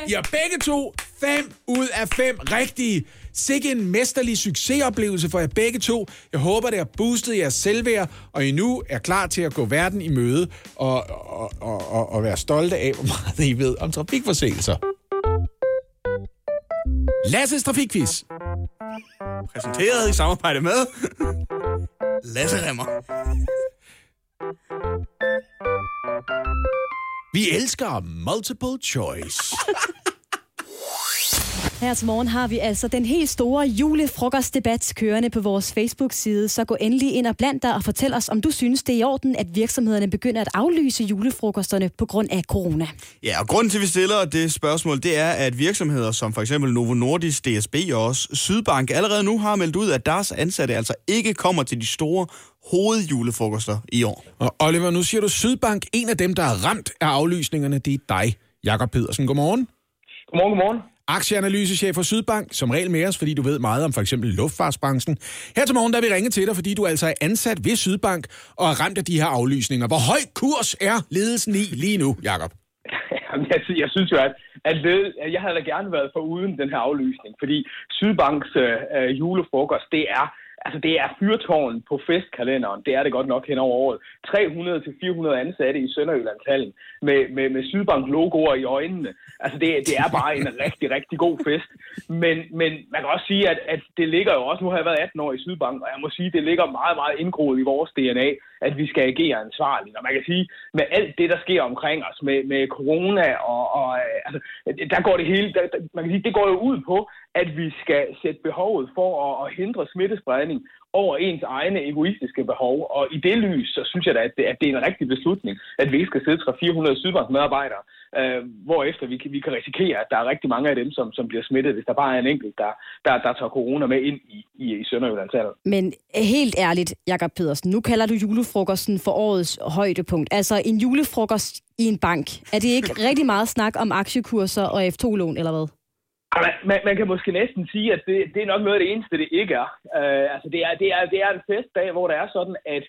I har begge to 5 ud af 5 rigtige. Sikke en mesterlig succesoplevelse for jer begge to. Jeg håber, det har boostet jeres selvværd, og I nu er klar til at gå verden i møde og, og, og, og, og være stolte af, hvor meget I ved om trafikforseelser. Lasses Trafikquiz. Præsenteret i samarbejde med Lasse Remmer. Vi elsker multiple choice. Her til morgen har vi altså den helt store julefrokostdebat kørende på vores Facebook-side, så gå endelig ind og bland dig og fortæl os, om du synes, det er i orden, at virksomhederne begynder at aflyse julefrokosterne på grund af corona. Ja, og grunden til, at vi stiller det spørgsmål, det er, at virksomheder som for eksempel Novo Nordisk, DSB og også Sydbank allerede nu har meldt ud, at deres ansatte altså ikke kommer til de store hovedjulefrokoster i år. Og Oliver, nu siger du Sydbank, en af dem, der er ramt af aflysningerne, det er dig, Jakob Pedersen. Godmorgen. Godmorgen, godmorgen. Aktieanalysechef for Sydbank, som regel med os, fordi du ved meget om for eksempel luftfartsbranchen. Her til morgen, der vil vi ringe til dig, fordi du altså er ansat ved Sydbank og er ramt af de her aflysninger. Hvor høj kurs er ledelsen i lige nu, Jakob? Jamen, jeg, jeg synes jo, at, at led, jeg havde da gerne været for uden den her aflysning, fordi Sydbanks øh, øh julefrokost, det er Altså, det er fyrtårn på festkalenderen. Det er det godt nok hen over året. 300-400 ansatte i Sønderjyllandshallen med, med, med Sydbank-logoer i øjnene. Altså, det, det er bare en rigtig, rigtig god fest. Men, men man kan også sige, at, at det ligger jo også... Nu har jeg været 18 år i Sydbank, og jeg må sige, det ligger meget, meget indgroet i vores DNA, at vi skal agere ansvarligt. Og man kan sige, med alt det, der sker omkring os, med, med corona og... og øh, altså, der går det hele... Der, der, man kan sige, det går jo ud på, at vi skal sætte behovet for at, at hindre smittespredning over ens egne egoistiske behov. Og i det lys, så synes jeg da, at det, at det er en rigtig beslutning, at vi ikke skal sidde 300-400 sydbanksmedarbejdere, øh, hvorefter vi, kan- vi kan risikere, at der er rigtig mange af dem, som, som bliver smittet, hvis der bare er en enkelt, der, der, der tager corona med ind i, i, i Sønderjyllandshallen. Men helt ærligt, Jakob Pedersen, nu kalder du julefrokosten for årets højdepunkt. Altså en julefrokost i en bank. Er det ikke rigtig meget snak om aktiekurser og F2-lån, eller hvad? Man, man, man kan måske næsten sige, at det, det er nok noget af det eneste, det ikke er. Uh, altså det er, det, er, det er en festdag, hvor det er sådan, at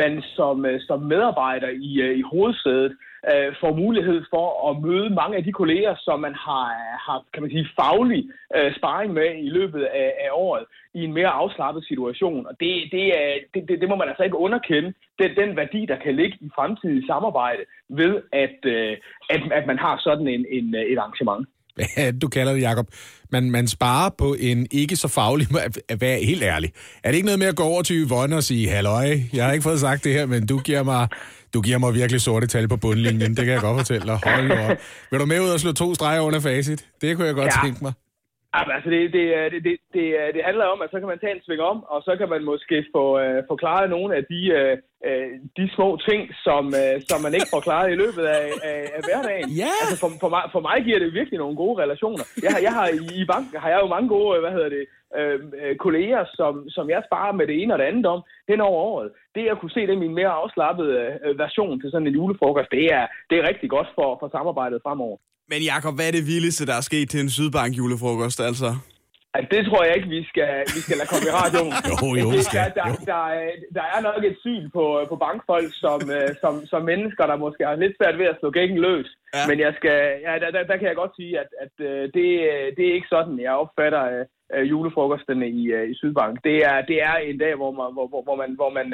man som, uh, som medarbejder i, uh, i hovedsædet øh, får mulighed for at møde mange af de kolleger, som man har, har kan man sige, faglig øh, sparring med i løbet af, af året i en mere afslappet situation. Og det, det, er, det, det, det må man altså ikke underkende, den, den værdi, der kan ligge i fremtidig samarbejde ved, at, øh, at, at man har sådan en, en, et arrangement. Ja, du kalder det, Jacob. Man, man sparer på en ikke så faglig... Være helt ærlig. Er det ikke noget med at gå over til Yvonne og sige, halløj, jeg har ikke fået sagt det her, men du giver mig, du giver mig virkelig sorte tal på bundlinjen. Det kan jeg godt fortælle dig. Hold op. Vil du med ud og slå to streger under facit? Det kunne jeg godt Ja. tænke mig. Jamen, altså, det, det, er- det, det, det, er- det handler om, at så kan man tage en sving om, og så kan man måske få øh, forklaret nogle af de, øh, øh, de små ting, som, øh, som man ikke får klaret i løbet af, af, af hverdagen. Ja. Altså, for, for, mig, for mig giver det virkelig nogle gode relationer. Jeg, har- jeg har i, banken har jeg jo mange gode, øh, hvad hedder det, øh, øh, kolleger, som, som jeg sparer med det ene og det andet om hen over året. Det at kunne se dem i en mere afslappet øh, version til sådan en julefrokost, det er, det er rigtig godt for, for samarbejdet fremover. Men Jakob, hvad er det vildeste, der er sket til en Sydbank julefrokost, altså? Altså, det tror jeg ikke, vi skal, vi skal lade komme i radioen. Jo, jo, Det- vi skal. Der, der, der, er- der er nok et syn på, på bankfolk som, øh, som, som mennesker, der måske har lidt svært ved at slå gækken løs. Ja. Men jeg skal, ja, der, der, der kan jeg godt sige, at, at øh, det, det er ikke sådan, jeg opfatter øh, øh, julefrokosterne i, øh, i Sydbank. Det er, det er en dag, hvor man, hvor, hvor, hvor man, hvor man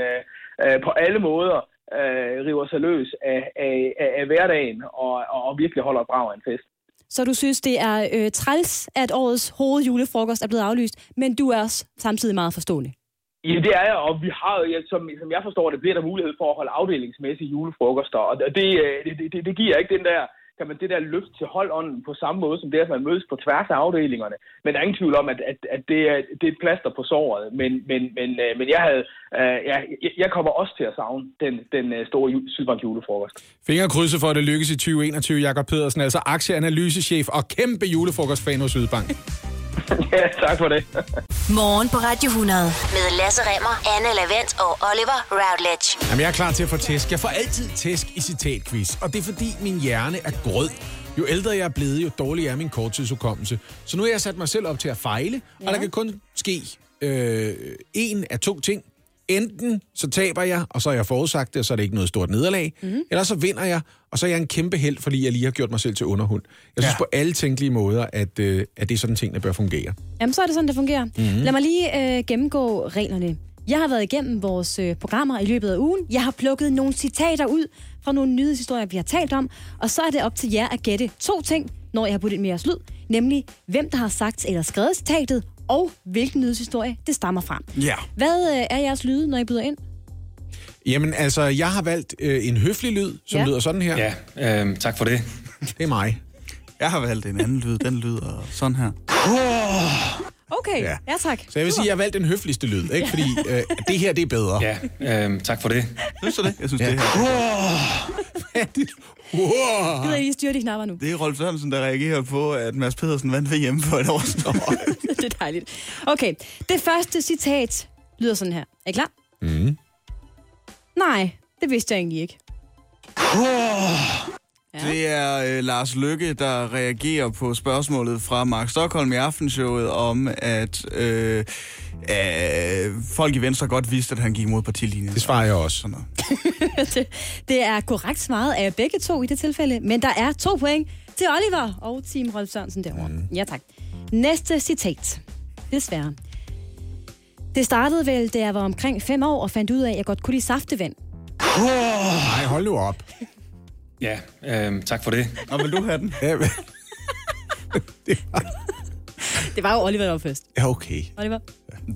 øh, på alle måder øh, river sig løs af, af, af, af hverdagen og, og, virkelig holder et brag af en fest. Så du synes, det er øh, træls, at årets hovedjulefrokost er blevet aflyst, men du er også samtidig meget forståelig. Ja, det er jeg, og vi har ja, som, som jeg forstår det, bliver der mulighed for at holde afdelingsmæssige julefrokoster, og det, øh, det, det, det, det giver ikke den der, kan man, det der løft til holdånden på samme måde, som det er, at man mødes på tværs af afdelingerne. Men der er ingen tvivl om, at, at, at det, er, det er et plaster på såret, men, men, men, øh, men jeg, havde, øh, ja, jeg- jeg kommer også til at savne den, den øh, store Sydbank julefrokost. Fingerkrydse for, at det lykkes i 2021, Jakob Pedersen, altså aktieanalysechef og kæmpe julefrokostfan hos Sydbank ja, tak for det. Morgen på Radio 100. Med Lasse Remmer, Anne Lavendt og Oliver Routledge. Jamen, jeg er klar til at få tæsk. Jeg får altid tæsk i citatquiz, og det er fordi min hjerne er grød. Jo ældre jeg er blevet, jo dårligere er min korttidshukommelse. Så nu har jeg sat mig selv op til at fejle, ja. og der kan kun ske øh, en af to ting. Enten så taber jeg, og så har jeg forudsagt det, og så er det ikke noget stort nederlag. Mm-hmm. Eller så vinder jeg, og så er jeg en kæmpe held, fordi jeg lige har gjort mig selv til underhund. Jeg synes ja. på alle tænkelige måder, at, øh, at det er sådan ting, der bør fungere. Jamen, så er det sådan, det fungerer. Mhm. Mm-hmm. Lad mig lige øh, gennemgå reglerne. Jeg har været igennem vores øh, programmer i løbet af ugen. Jeg har plukket nogle citater ud fra nogle nyhedshistorier, vi har talt om. Og så er det op til jer at gætte to ting, når jeg har puttet mere slud. Nemlig, hvem der har sagt eller skrevet citatet, og hvilken nyhedshistorie det stammer fra. Ja. Hvad øh, er jeres lyde, når I byder ind? Jamen, altså, jeg har valgt øh, en høflig lyd, som Ja. lyder sådan her. Ja, øh, tak for det. Det er mig. Jeg har valgt en anden lyd. Den lyder sådan her. Okay, Ja. ja, tak. Så jeg vil sige, at jeg har valgt den høfligste lyd, ikke? fordi øh, det her det er bedre. Ja, øh, tak for det. Synes du det? Jeg synes, Ja. det her. Wow. Gider I lige styre de knapper nu? Det er Rolf Sørensen, der reagerer på, at Mads Pedersen vandt ved hjemme for et år siden. det er dejligt. Okay, det første citat lyder sådan her. Er I klar? Mm. Nej, det vidste jeg egentlig ikke. Det er øh, Lars Lykke, der reagerer på spørgsmålet fra Mark Stockholm i Aftenshowet om, at øh, øh, folk i Venstre godt vidste, at han gik mod partilinjen. Det svarer jeg også. det, det er korrekt svaret af begge to i det tilfælde, men der er to point til Oliver og Team Rolf Sørensen derovre. Mm. Ja, tak. Næste citat. Desværre. Det startede vel, da jeg var omkring fem år og fandt ud af, at jeg godt kunne lide saftevand. Nej, hold nu op. Ja, øh, tak for det. Og vil du have den? Ja, men- Det var jo Oliver, der var først. ja, okay. Oliver?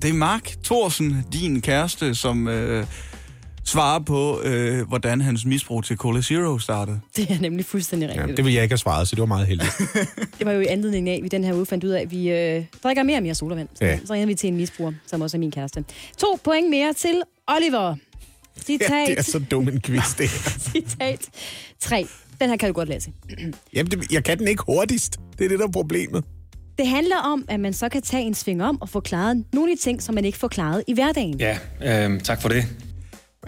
Det er Mark Thorsen, din kæreste, som øh, svarer på, øh, hvordan hans misbrug til Cola Zero startede. Det er nemlig fuldstændig Ja, rigtigt. det vil jeg ikke have svaret, så det var meget heldigt. Det var jo i anledning af, at vi den her uge fandt ud af, at vi øh, drikker mere og mere sodavand. Så, Ja. ja. så ringer vi til en misbruger, som også er min kæreste. To point mere til Oliver. Citat, Ja, det er så dum en quiz, det citat 3. Den her kan du godt læse. Jamen, det, jeg kan den ikke hurtigst. Det er det, der er problemet. Det handler om, at man så kan tage en sving om og få klaret nogle af de ting, som man ikke får klaret i hverdagen. Ja, øh, tak for det.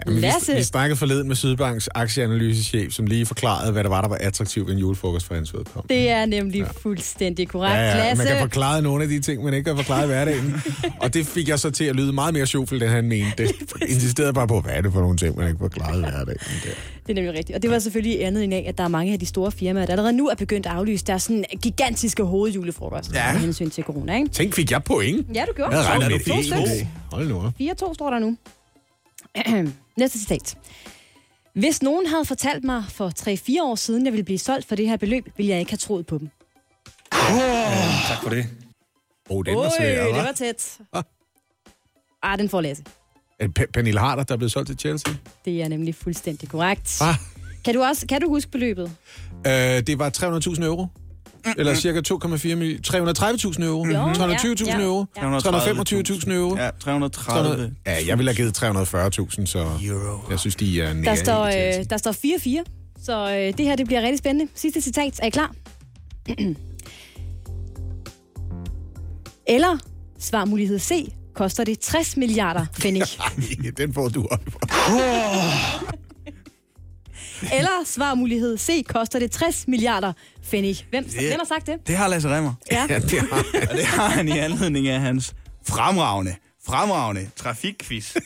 Jamen, vi, Lasse. vi snakkede forleden med Sydbanks aktieanalysechef, som lige forklarede, hvad der var, der var attraktivt ved en julefrokost for hans vedkommende. Det er nemlig ja. fuldstændig korrekt. Ja, ja, Lasse. man kan forklare nogle af de ting, man ikke kan forklare i hverdagen. og det fik jeg så til at lyde meget mere sjovt, end han mente. Det insisterede bare på, hvad er det for nogle ting, man ikke får klaret i hverdagen. Der. Det er nemlig rigtigt. Og det var selvfølgelig i anledning af, at der er mange af de store firmaer, der allerede nu er begyndt at aflyse deres sådan gigantiske hovedjulefrokost Ja. med hensyn til corona. Ikke? Tænk, fik jeg point? Ja, du gjorde. Jeg regner det stykker. fint. To stykker. Hold nu op. 4-2 står der nu. Næste citat. Hvis nogen havde fortalt mig for 3-4 år siden, jeg ville blive solgt for det her beløb, ville jeg ikke have troet på dem. Øh, tak for det. Oh, den var svær, det var tæt. Ah, den får Lasse. Er det P- Pernille Harder, der er blevet solgt til Chelsea? Det er nemlig fuldstændig korrekt. Ah. Kan du også kan du huske beløbet? Øh, det var 300.000 euro. Eller cirka 2,4 millioner. 330.000 euro. Jo, 320.000 ja, ja, euro. ja. 325.000 euro. Ja, 330. Ja, jeg ville have givet 340.000, så Euro. jeg synes, de er Der nære står, i Chelsea. øh, der står 4-4, så øh, det her det bliver rigtig spændende. Sidste citat. Er I klar? Eller svar mulighed C. Koster det 60 milliarder pfennig? Ej, den får du op. Eller svar mulighed C. Koster det 60 milliarder pfennig? Hvem, Det- hvem har sagt det? Det har Lasse Remmer. Ja. Ja, det har Og det har han i anledning af hans fremragende, fremragende trafikquiz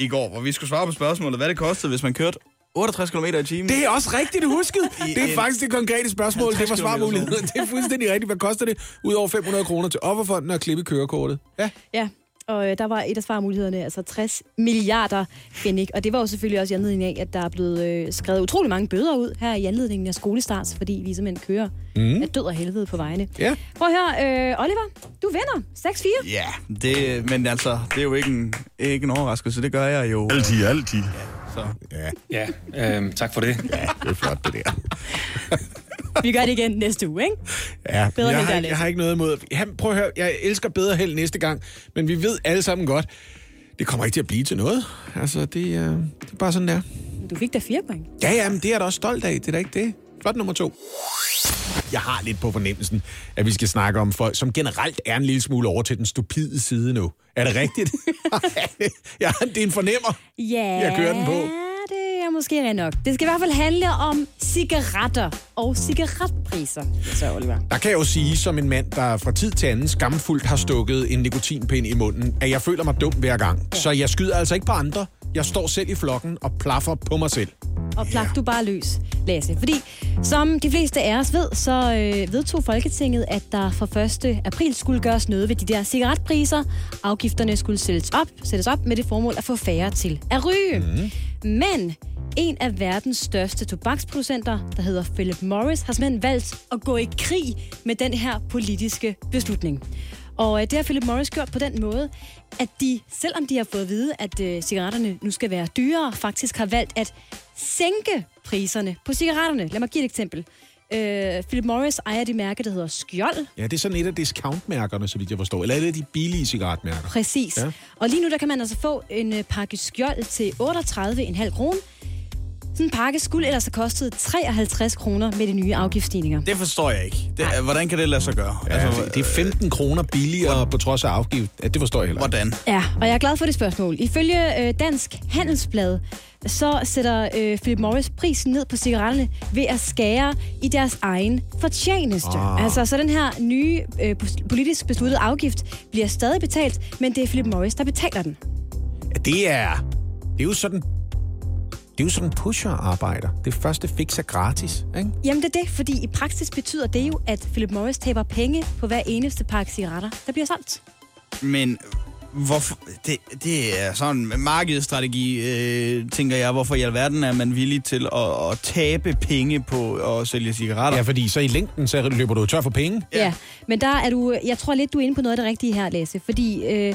i går, hvor vi skulle svare på spørgsmålet, hvad det kostede, hvis man kørte 68 km i timen. Det er også rigtigt husket. Det er faktisk det konkrete spørgsmål. Det var 50 svarmuligheden. Det er fuldstændig rigtigt. Hvad koster det? Udover 500 kroner til offerfonden og klippe kørekortet. Ja. Ja, og øh, der var et af svarmulighederne, altså 60 milliarder pfennig. Og det var jo selvfølgelig også i anledning af, at der er blevet øh, skrevet utrolig mange bøder ud her i anledningen af skolestart, fordi vi simpelthen kører mm. af død og helvede på vejene. Ja. Prøv at høre, øh, Oliver, du vinder 6-4. Ja, det, men altså, det er jo ikke en, ikke en overraskelse. Det gør jeg jo. Altid, altid. Så. Ja, Ja, øh, tak for det. det er flot, det der. Vi gør det igen næste uge, ikke? Ja, Bedre jeg, har, jeg har ikke noget imod... Han, prøv at høre, jeg elsker bedre held næste gang, men vi ved alle sammen godt, det kommer ikke til at blive til noget. Altså, det, øh, det er bare sådan der. Du fik da fire point. Ja, ja, men det er jeg da også stolt af. Det er da ikke det. Flot nummer to. jeg har lidt på fornemmelsen, at vi skal snakke om folk, som generelt er en lille smule over til den stupide side nu. Er det rigtigt? ja, det er en fornemmer. Ja, Jeg kører den på. Det er måske rigtigt nok. Det skal i hvert fald handle om cigaretter og cigaretpriser. Så, Oliver. Der kan jeg jo sige, som en mand, der fra tid til anden skamfuldt har stukket en nikotinpind i munden, at jeg føler mig dum hver gang. Så jeg skyder altså ikke på andre. Jeg står selv i flokken og plaffer på mig selv. Og plak du bare løs, Lasse. Fordi, som de fleste af os ved, så øh, vedtog Folketinget, at der fra 1. april skulle gøres noget ved de der cigaretpriser. Afgifterne skulle sættes op, sættes op med det formål at få færre til at ryge. Mm. Men en af verdens største tobaksproducenter, der hedder Philip Morris, har simpelthen valgt at gå i krig med den her politiske beslutning. Og øh, det har Philip Morris gjort på den måde, at de, selvom de har fået at vide, at øh, cigaretterne nu skal være dyrere, faktisk har valgt at sænke priserne på cigaretterne. Lad mig give et eksempel. Øh, Philip Morris ejer det mærke, der hedder Skjold. Ja, det er sådan et af discountmærkerne, så vidt jeg forstår. Eller er det de billige cigaretmærker? Præcis. Ja. Ja. Og lige nu der kan man altså få en øh, pakke Skjold til 38,5 kroner. Sådan en pakke skulle ellers have kostet 53 kroner med de nye afgiftsstigninger. Det forstår jeg ikke. Det, hvordan kan det lade sig gøre? Ja, altså, det er 15 kroner billigere på trods af afgift. Ja, det forstår jeg heller ikke. Hvordan? Ja, og jeg er glad for det spørgsmål. Ifølge øh, Dansk Handelsblad, så sætter øh, Philip Morris prisen ned på cigaretterne ved at skære i deres egen fortjeneste. Ah. Altså, så den her nye øh, politisk besluttede afgift bliver stadig betalt, men det er Philip Morris, der betaler den. Ja, det er... Det er jo sådan... Det er jo sådan pusher-arbejder. Det første fix er gratis, ikke? Jamen det er det, fordi i praksis betyder det jo, at Philip Morris taber penge på hver eneste pakke cigaretter, der bliver solgt. Men hvorfor, det, det er sådan en markedsstrategi, øh, tænker jeg. Hvorfor i alverden er man villig til at, at tabe penge på at sælge cigaretter? Ja, fordi så i længden, så løber du tør for penge. Ja. ja, men der er du, jeg tror lidt, du er inde på noget af det rigtige her, Lasse, fordi øh,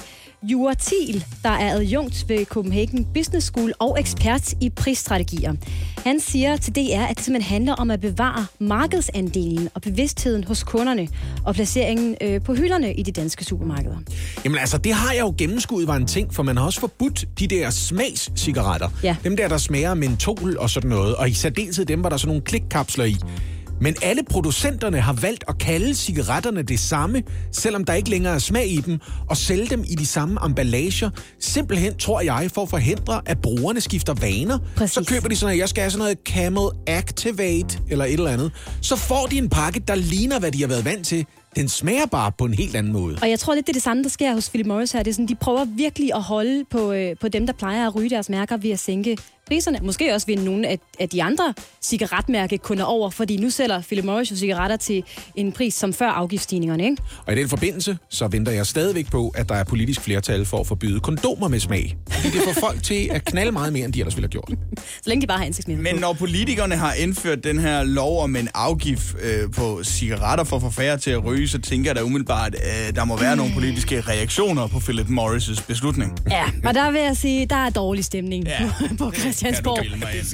Jura Thiel, der er adjunkt ved Copenhagen Business School og ekspert i prisstrategier, han siger til DR, at det simpelthen handler om at bevare markedsandelen og bevidstheden hos kunderne og placeringen øh, på hylderne i de danske supermarkeder. Jamen altså, det har jeg jo gennemskuddet var en ting, for man har også forbudt de der smagscigaretter. Ja. Dem der, der smager mentol og sådan noget. Og i særdeleshed dem, hvor der er sådan nogle klikkapsler i. Men alle producenterne har valgt at kalde cigaretterne det samme, selvom der ikke længere er smag i dem, og sælge dem i de samme emballager. Simpelthen, tror jeg, for at forhindre, at brugerne skifter vaner. Præcis. Så køber de sådan noget, jeg skal have sådan noget Camel Activate, eller et eller andet. Så får de en pakke, der ligner, hvad de har været vant til. Den smager bare på en helt anden måde. Og jeg tror lidt, det er det samme, der sker hos Philip Morris her. Det er sådan, de prøver virkelig at holde på, øh, på dem, der plejer at ryge deres mærker ved at sænke priserne. Måske også vinde nogle af, af de andre cigaretmærkekunder over, fordi nu sælger Philip Morris jo cigaretter til en pris som før afgiftsstigningerne, ikke? Og i den forbindelse, så venter jeg stadigvæk på, at der er politisk flertal for at forbyde kondomer med smag. Fordi det får folk til at knalde meget mere, end de ellers ville have gjort. Så længe de bare har ansigtsmærker Men på. når politikerne har indført den her lov om en afgift øh, på cigaretter for at få færre til at ryge, så tænker jeg da umiddelbart, at øh, der må være nogle politiske reaktioner på Philip Morris' beslutning. Ja, og der vil jeg sige, der er dårlig stemning Ja, ja, på Christiansborg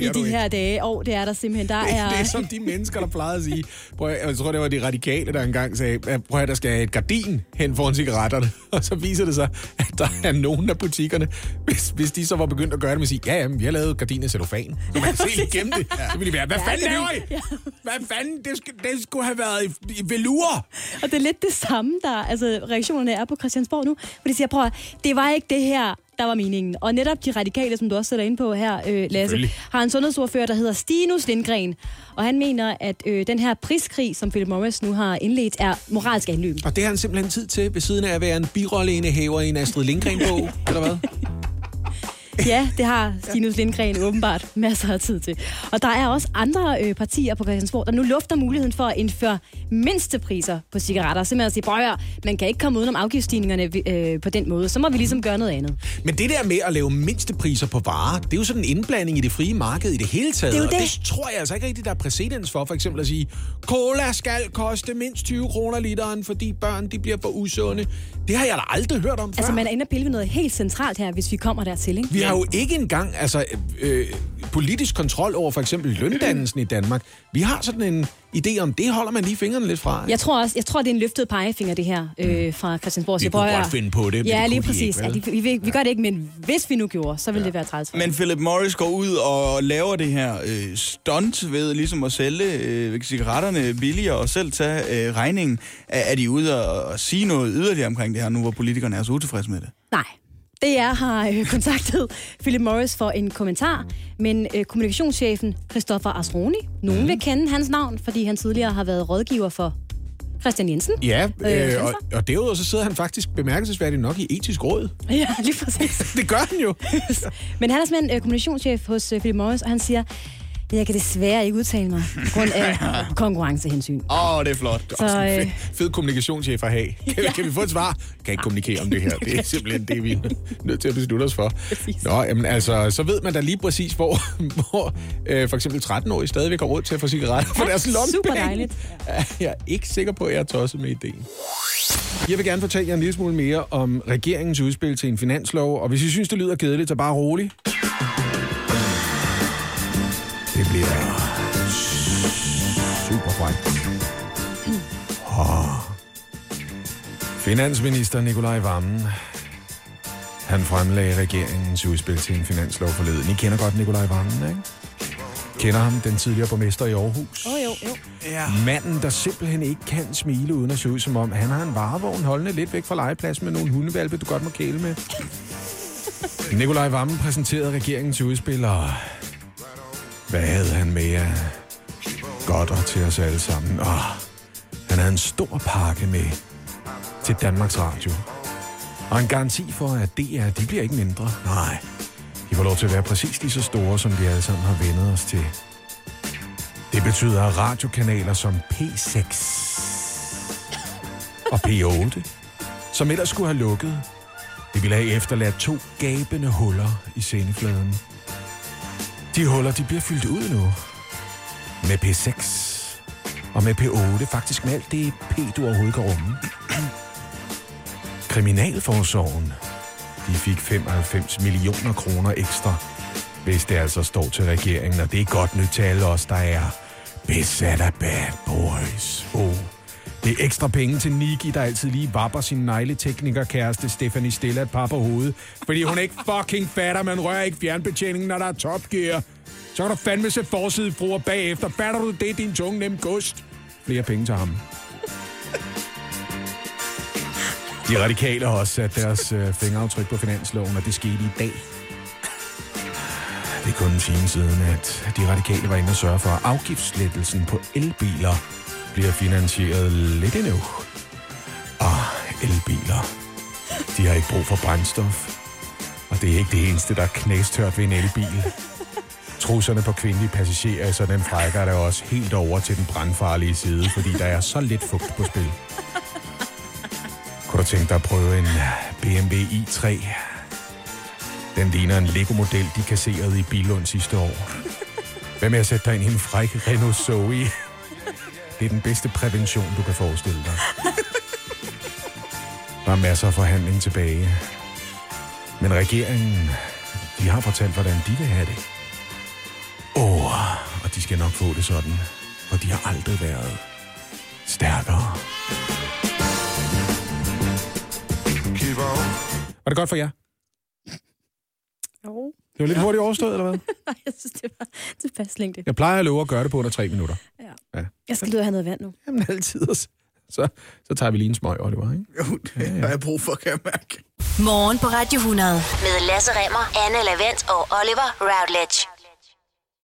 i de her dage. Og det er der simpelthen. Der Det, er... det er som de mennesker, der plejede at sige. Prøv, at- jeg tror, det var de radikale, der engang sagde, prøv at der skal et gardin hen foran cigaretterne. Og så viser det sig, at der er nogen af butikkerne, hvis, hvis de så var begyndt at gøre det med at sige, ja, ja, men vi har lavet gardin af cellofan. Så man kan se igennem det. Så ville de være, hvad Ja, fanden det er laver I? Hvad fanden? Det, skal, det skulle have været i, i velure. Og det er lidt det samme, der altså, reaktionerne er på Christiansborg nu. For de siger, prøv at, det var ikke det her, der var meningen. Og netop de radikale, som du også sætter ind på her, øh, Lasse, har en sundhedsordfører, der hedder Stinus Lindgren. Og han mener, at øh, den her priskrig, som Philip Morris nu har indledt, er moralsk anløb. Og det har han simpelthen tid til, ved siden af at være en birolleindehæver i en Astrid Lindgren-bog, eller hvad? Ja, det har Stinus Lindgren åbenbart masser af tid til. Og der er også andre øh, partier på Christiansborg, der nu lufter muligheden for at indføre mindstepriser på cigaretter. Simpelthen at sige, høre, man kan ikke komme udenom afgiftsstigningerne øh, på den måde. Så må vi ligesom gøre noget andet. Men det der med at lave mindstepriser på varer, det er jo sådan en indblanding i det frie marked i det hele taget. Det er jo og det. det tror jeg altså ikke rigtigt, der er præcedens for. For eksempel at sige, cola skal koste mindst 20 kroner literen, fordi børn de bliver for usunde. Det har jeg da aldrig hørt om før. Altså, man er inde og pille noget helt centralt her, hvis vi kommer dertil, ikke? Vi har har jo ikke engang altså, øh, politisk kontrol over for eksempel løndannelsen i Danmark. Vi har sådan en idé om, det holder man lige fingrene lidt fra. Jeg tror også, jeg tror, det er en løftet pegefinger, det her, øh, fra Christiansborg. Vi kunne godt finde på det, men Ja, det lige præcis. ikke, vel? ja, de, vi, vi gør det ikke, men hvis vi nu gjorde, så ville ja. det være træls. Men Philip Morris går ud og laver det her øh, stunt ved ligesom at sælge øh, cigaretterne billigere og selv tage øh, regningen. Er, er de ude og, og sige noget yderligere omkring det her, nu hvor politikerne er så utilfredse med det? Nej. DR har øh, kontaktet Philip Morris for en kommentar, men øh, kommunikationschefen Christoffer Asroni, nogen Mhm. vil kende hans navn, fordi han tidligere har været rådgiver for Christian Jensen. Ja, Øh, øh, og, og derudover så sidder han faktisk bemærkelsesværdigt nok i etisk råd. Ja, lige præcis. det gør han jo. Men han er simpelthen øh, kommunikationschef hos øh, Philip Morris, og han siger, jeg kan desværre ikke udtale mig på grund af konkurrencehensyn. Åh, oh, det er flot. Er også en Så, fed, øh, fed kommunikationschef at have. Kan, kan vi få et svar? Kan ikke kommunikere om det her. Det er simpelthen det, vi er nødt til at beslutte os for. Nå, jamen altså, så ved man da lige præcis, hvor, hvor øh, for eksempel 13-årige stadigvæk har råd til at få cigaretter for Ja, deres lommepenge. super dejligt. Ja, Jeg er ikke sikker på, at jeg er tosset med ideen. Jeg vil gerne fortælle jer en lille smule mere om regeringens udspil til en finanslov, og hvis I synes, det lyder kedeligt, så bare rolig. Finansminister Nikolaj Vammen, han fremlagde regeringens udspil til en finanslov forleden. I kender godt Nikolaj Vammen, ikke? Kender ham, den tidligere borgmester i Aarhus. Åh, oh, jo, jo. Ja. Manden, der simpelthen ikke kan smile uden at se ud som om, han har en varevogn holdende lidt væk fra legepladsen med nogle hundevalpe, du godt må kæle med. Nikolaj Vammen præsenterede regeringens udspil, og hvad havde han med af godter til os alle sammen? Oh, han havde en stor pakke med til Danmarks Radio. Og en garanti for, at DR, de bliver ikke mindre. Nej, de får lov til at være præcis lige så store, som vi alle sammen har vendet os til. Det betyder radiokanaler som P6 og P8, som ellers skulle have lukket. Det ville have efterladt to gabende huller i sendefladen. De huller, de bliver fyldt ud nu. Med P6 og med P8, faktisk med alt det P, du overhovedet kan rumme. Kriminalforsorgen, de fik 95 millioner kroner ekstra, hvis det altså står til regeringen, og det er godt nyt til alle os, der er besat af bad boys. Oh. Det er ekstra penge til Niki, der altid lige vapper sin negleteknikerkæreste Stephanie Stella et par på hovedet, fordi hun ikke fucking fatter, man rører ikke fjernbetjeningen, når der er topgear. Så kan du fandme se forsidefruer bagefter. Fatter du det, din tunge nem gust? Flere penge til ham. De radikale har også sat deres øh, fingeraftryk på finansloven, og det skete i dag. Det er kun en time siden, at de radikale var inde og sørge for, at afgiftslettelsen på elbiler bliver finansieret lidt endnu. Og elbiler, de har ikke brug for brændstof. Og det er ikke det eneste, der er knæstørt ved en elbil. Trusserne på kvindelige passagerer i sådan en frækker er der også helt over til den brandfarlige side, fordi der er så lidt fugt på spil. Kunne du tænke dig at prøve en BMW i3? Den ligner en Lego-model, de kasserede i Bilund sidste år. Hvad med at sætte dig ind i en fræk Renault Zoe? Det er den bedste prævention, du kan forestille dig. Der er masser af forhandling tilbage. Men regeringen, de har fortalt, hvordan de vil have det. Åh, oh, og de skal nok få det sådan. For de har aldrig været stærkere. Var det godt for jer? Jo. Det var lidt hurtigt overstået, eller hvad? Nej, jeg synes, det var tilpas længde. Jeg plejer at love at gøre det på under tre minutter. Ja. ja. Jeg skal ud og have noget vand nu. Jamen altid. Så, så tager vi lige en smøg, Oliver, ikke? Jo, det har jeg brug for, kan jeg mærke. Morgen på Radio 100. Med Lasse Remmer, Anne Lavendt og Oliver Routledge.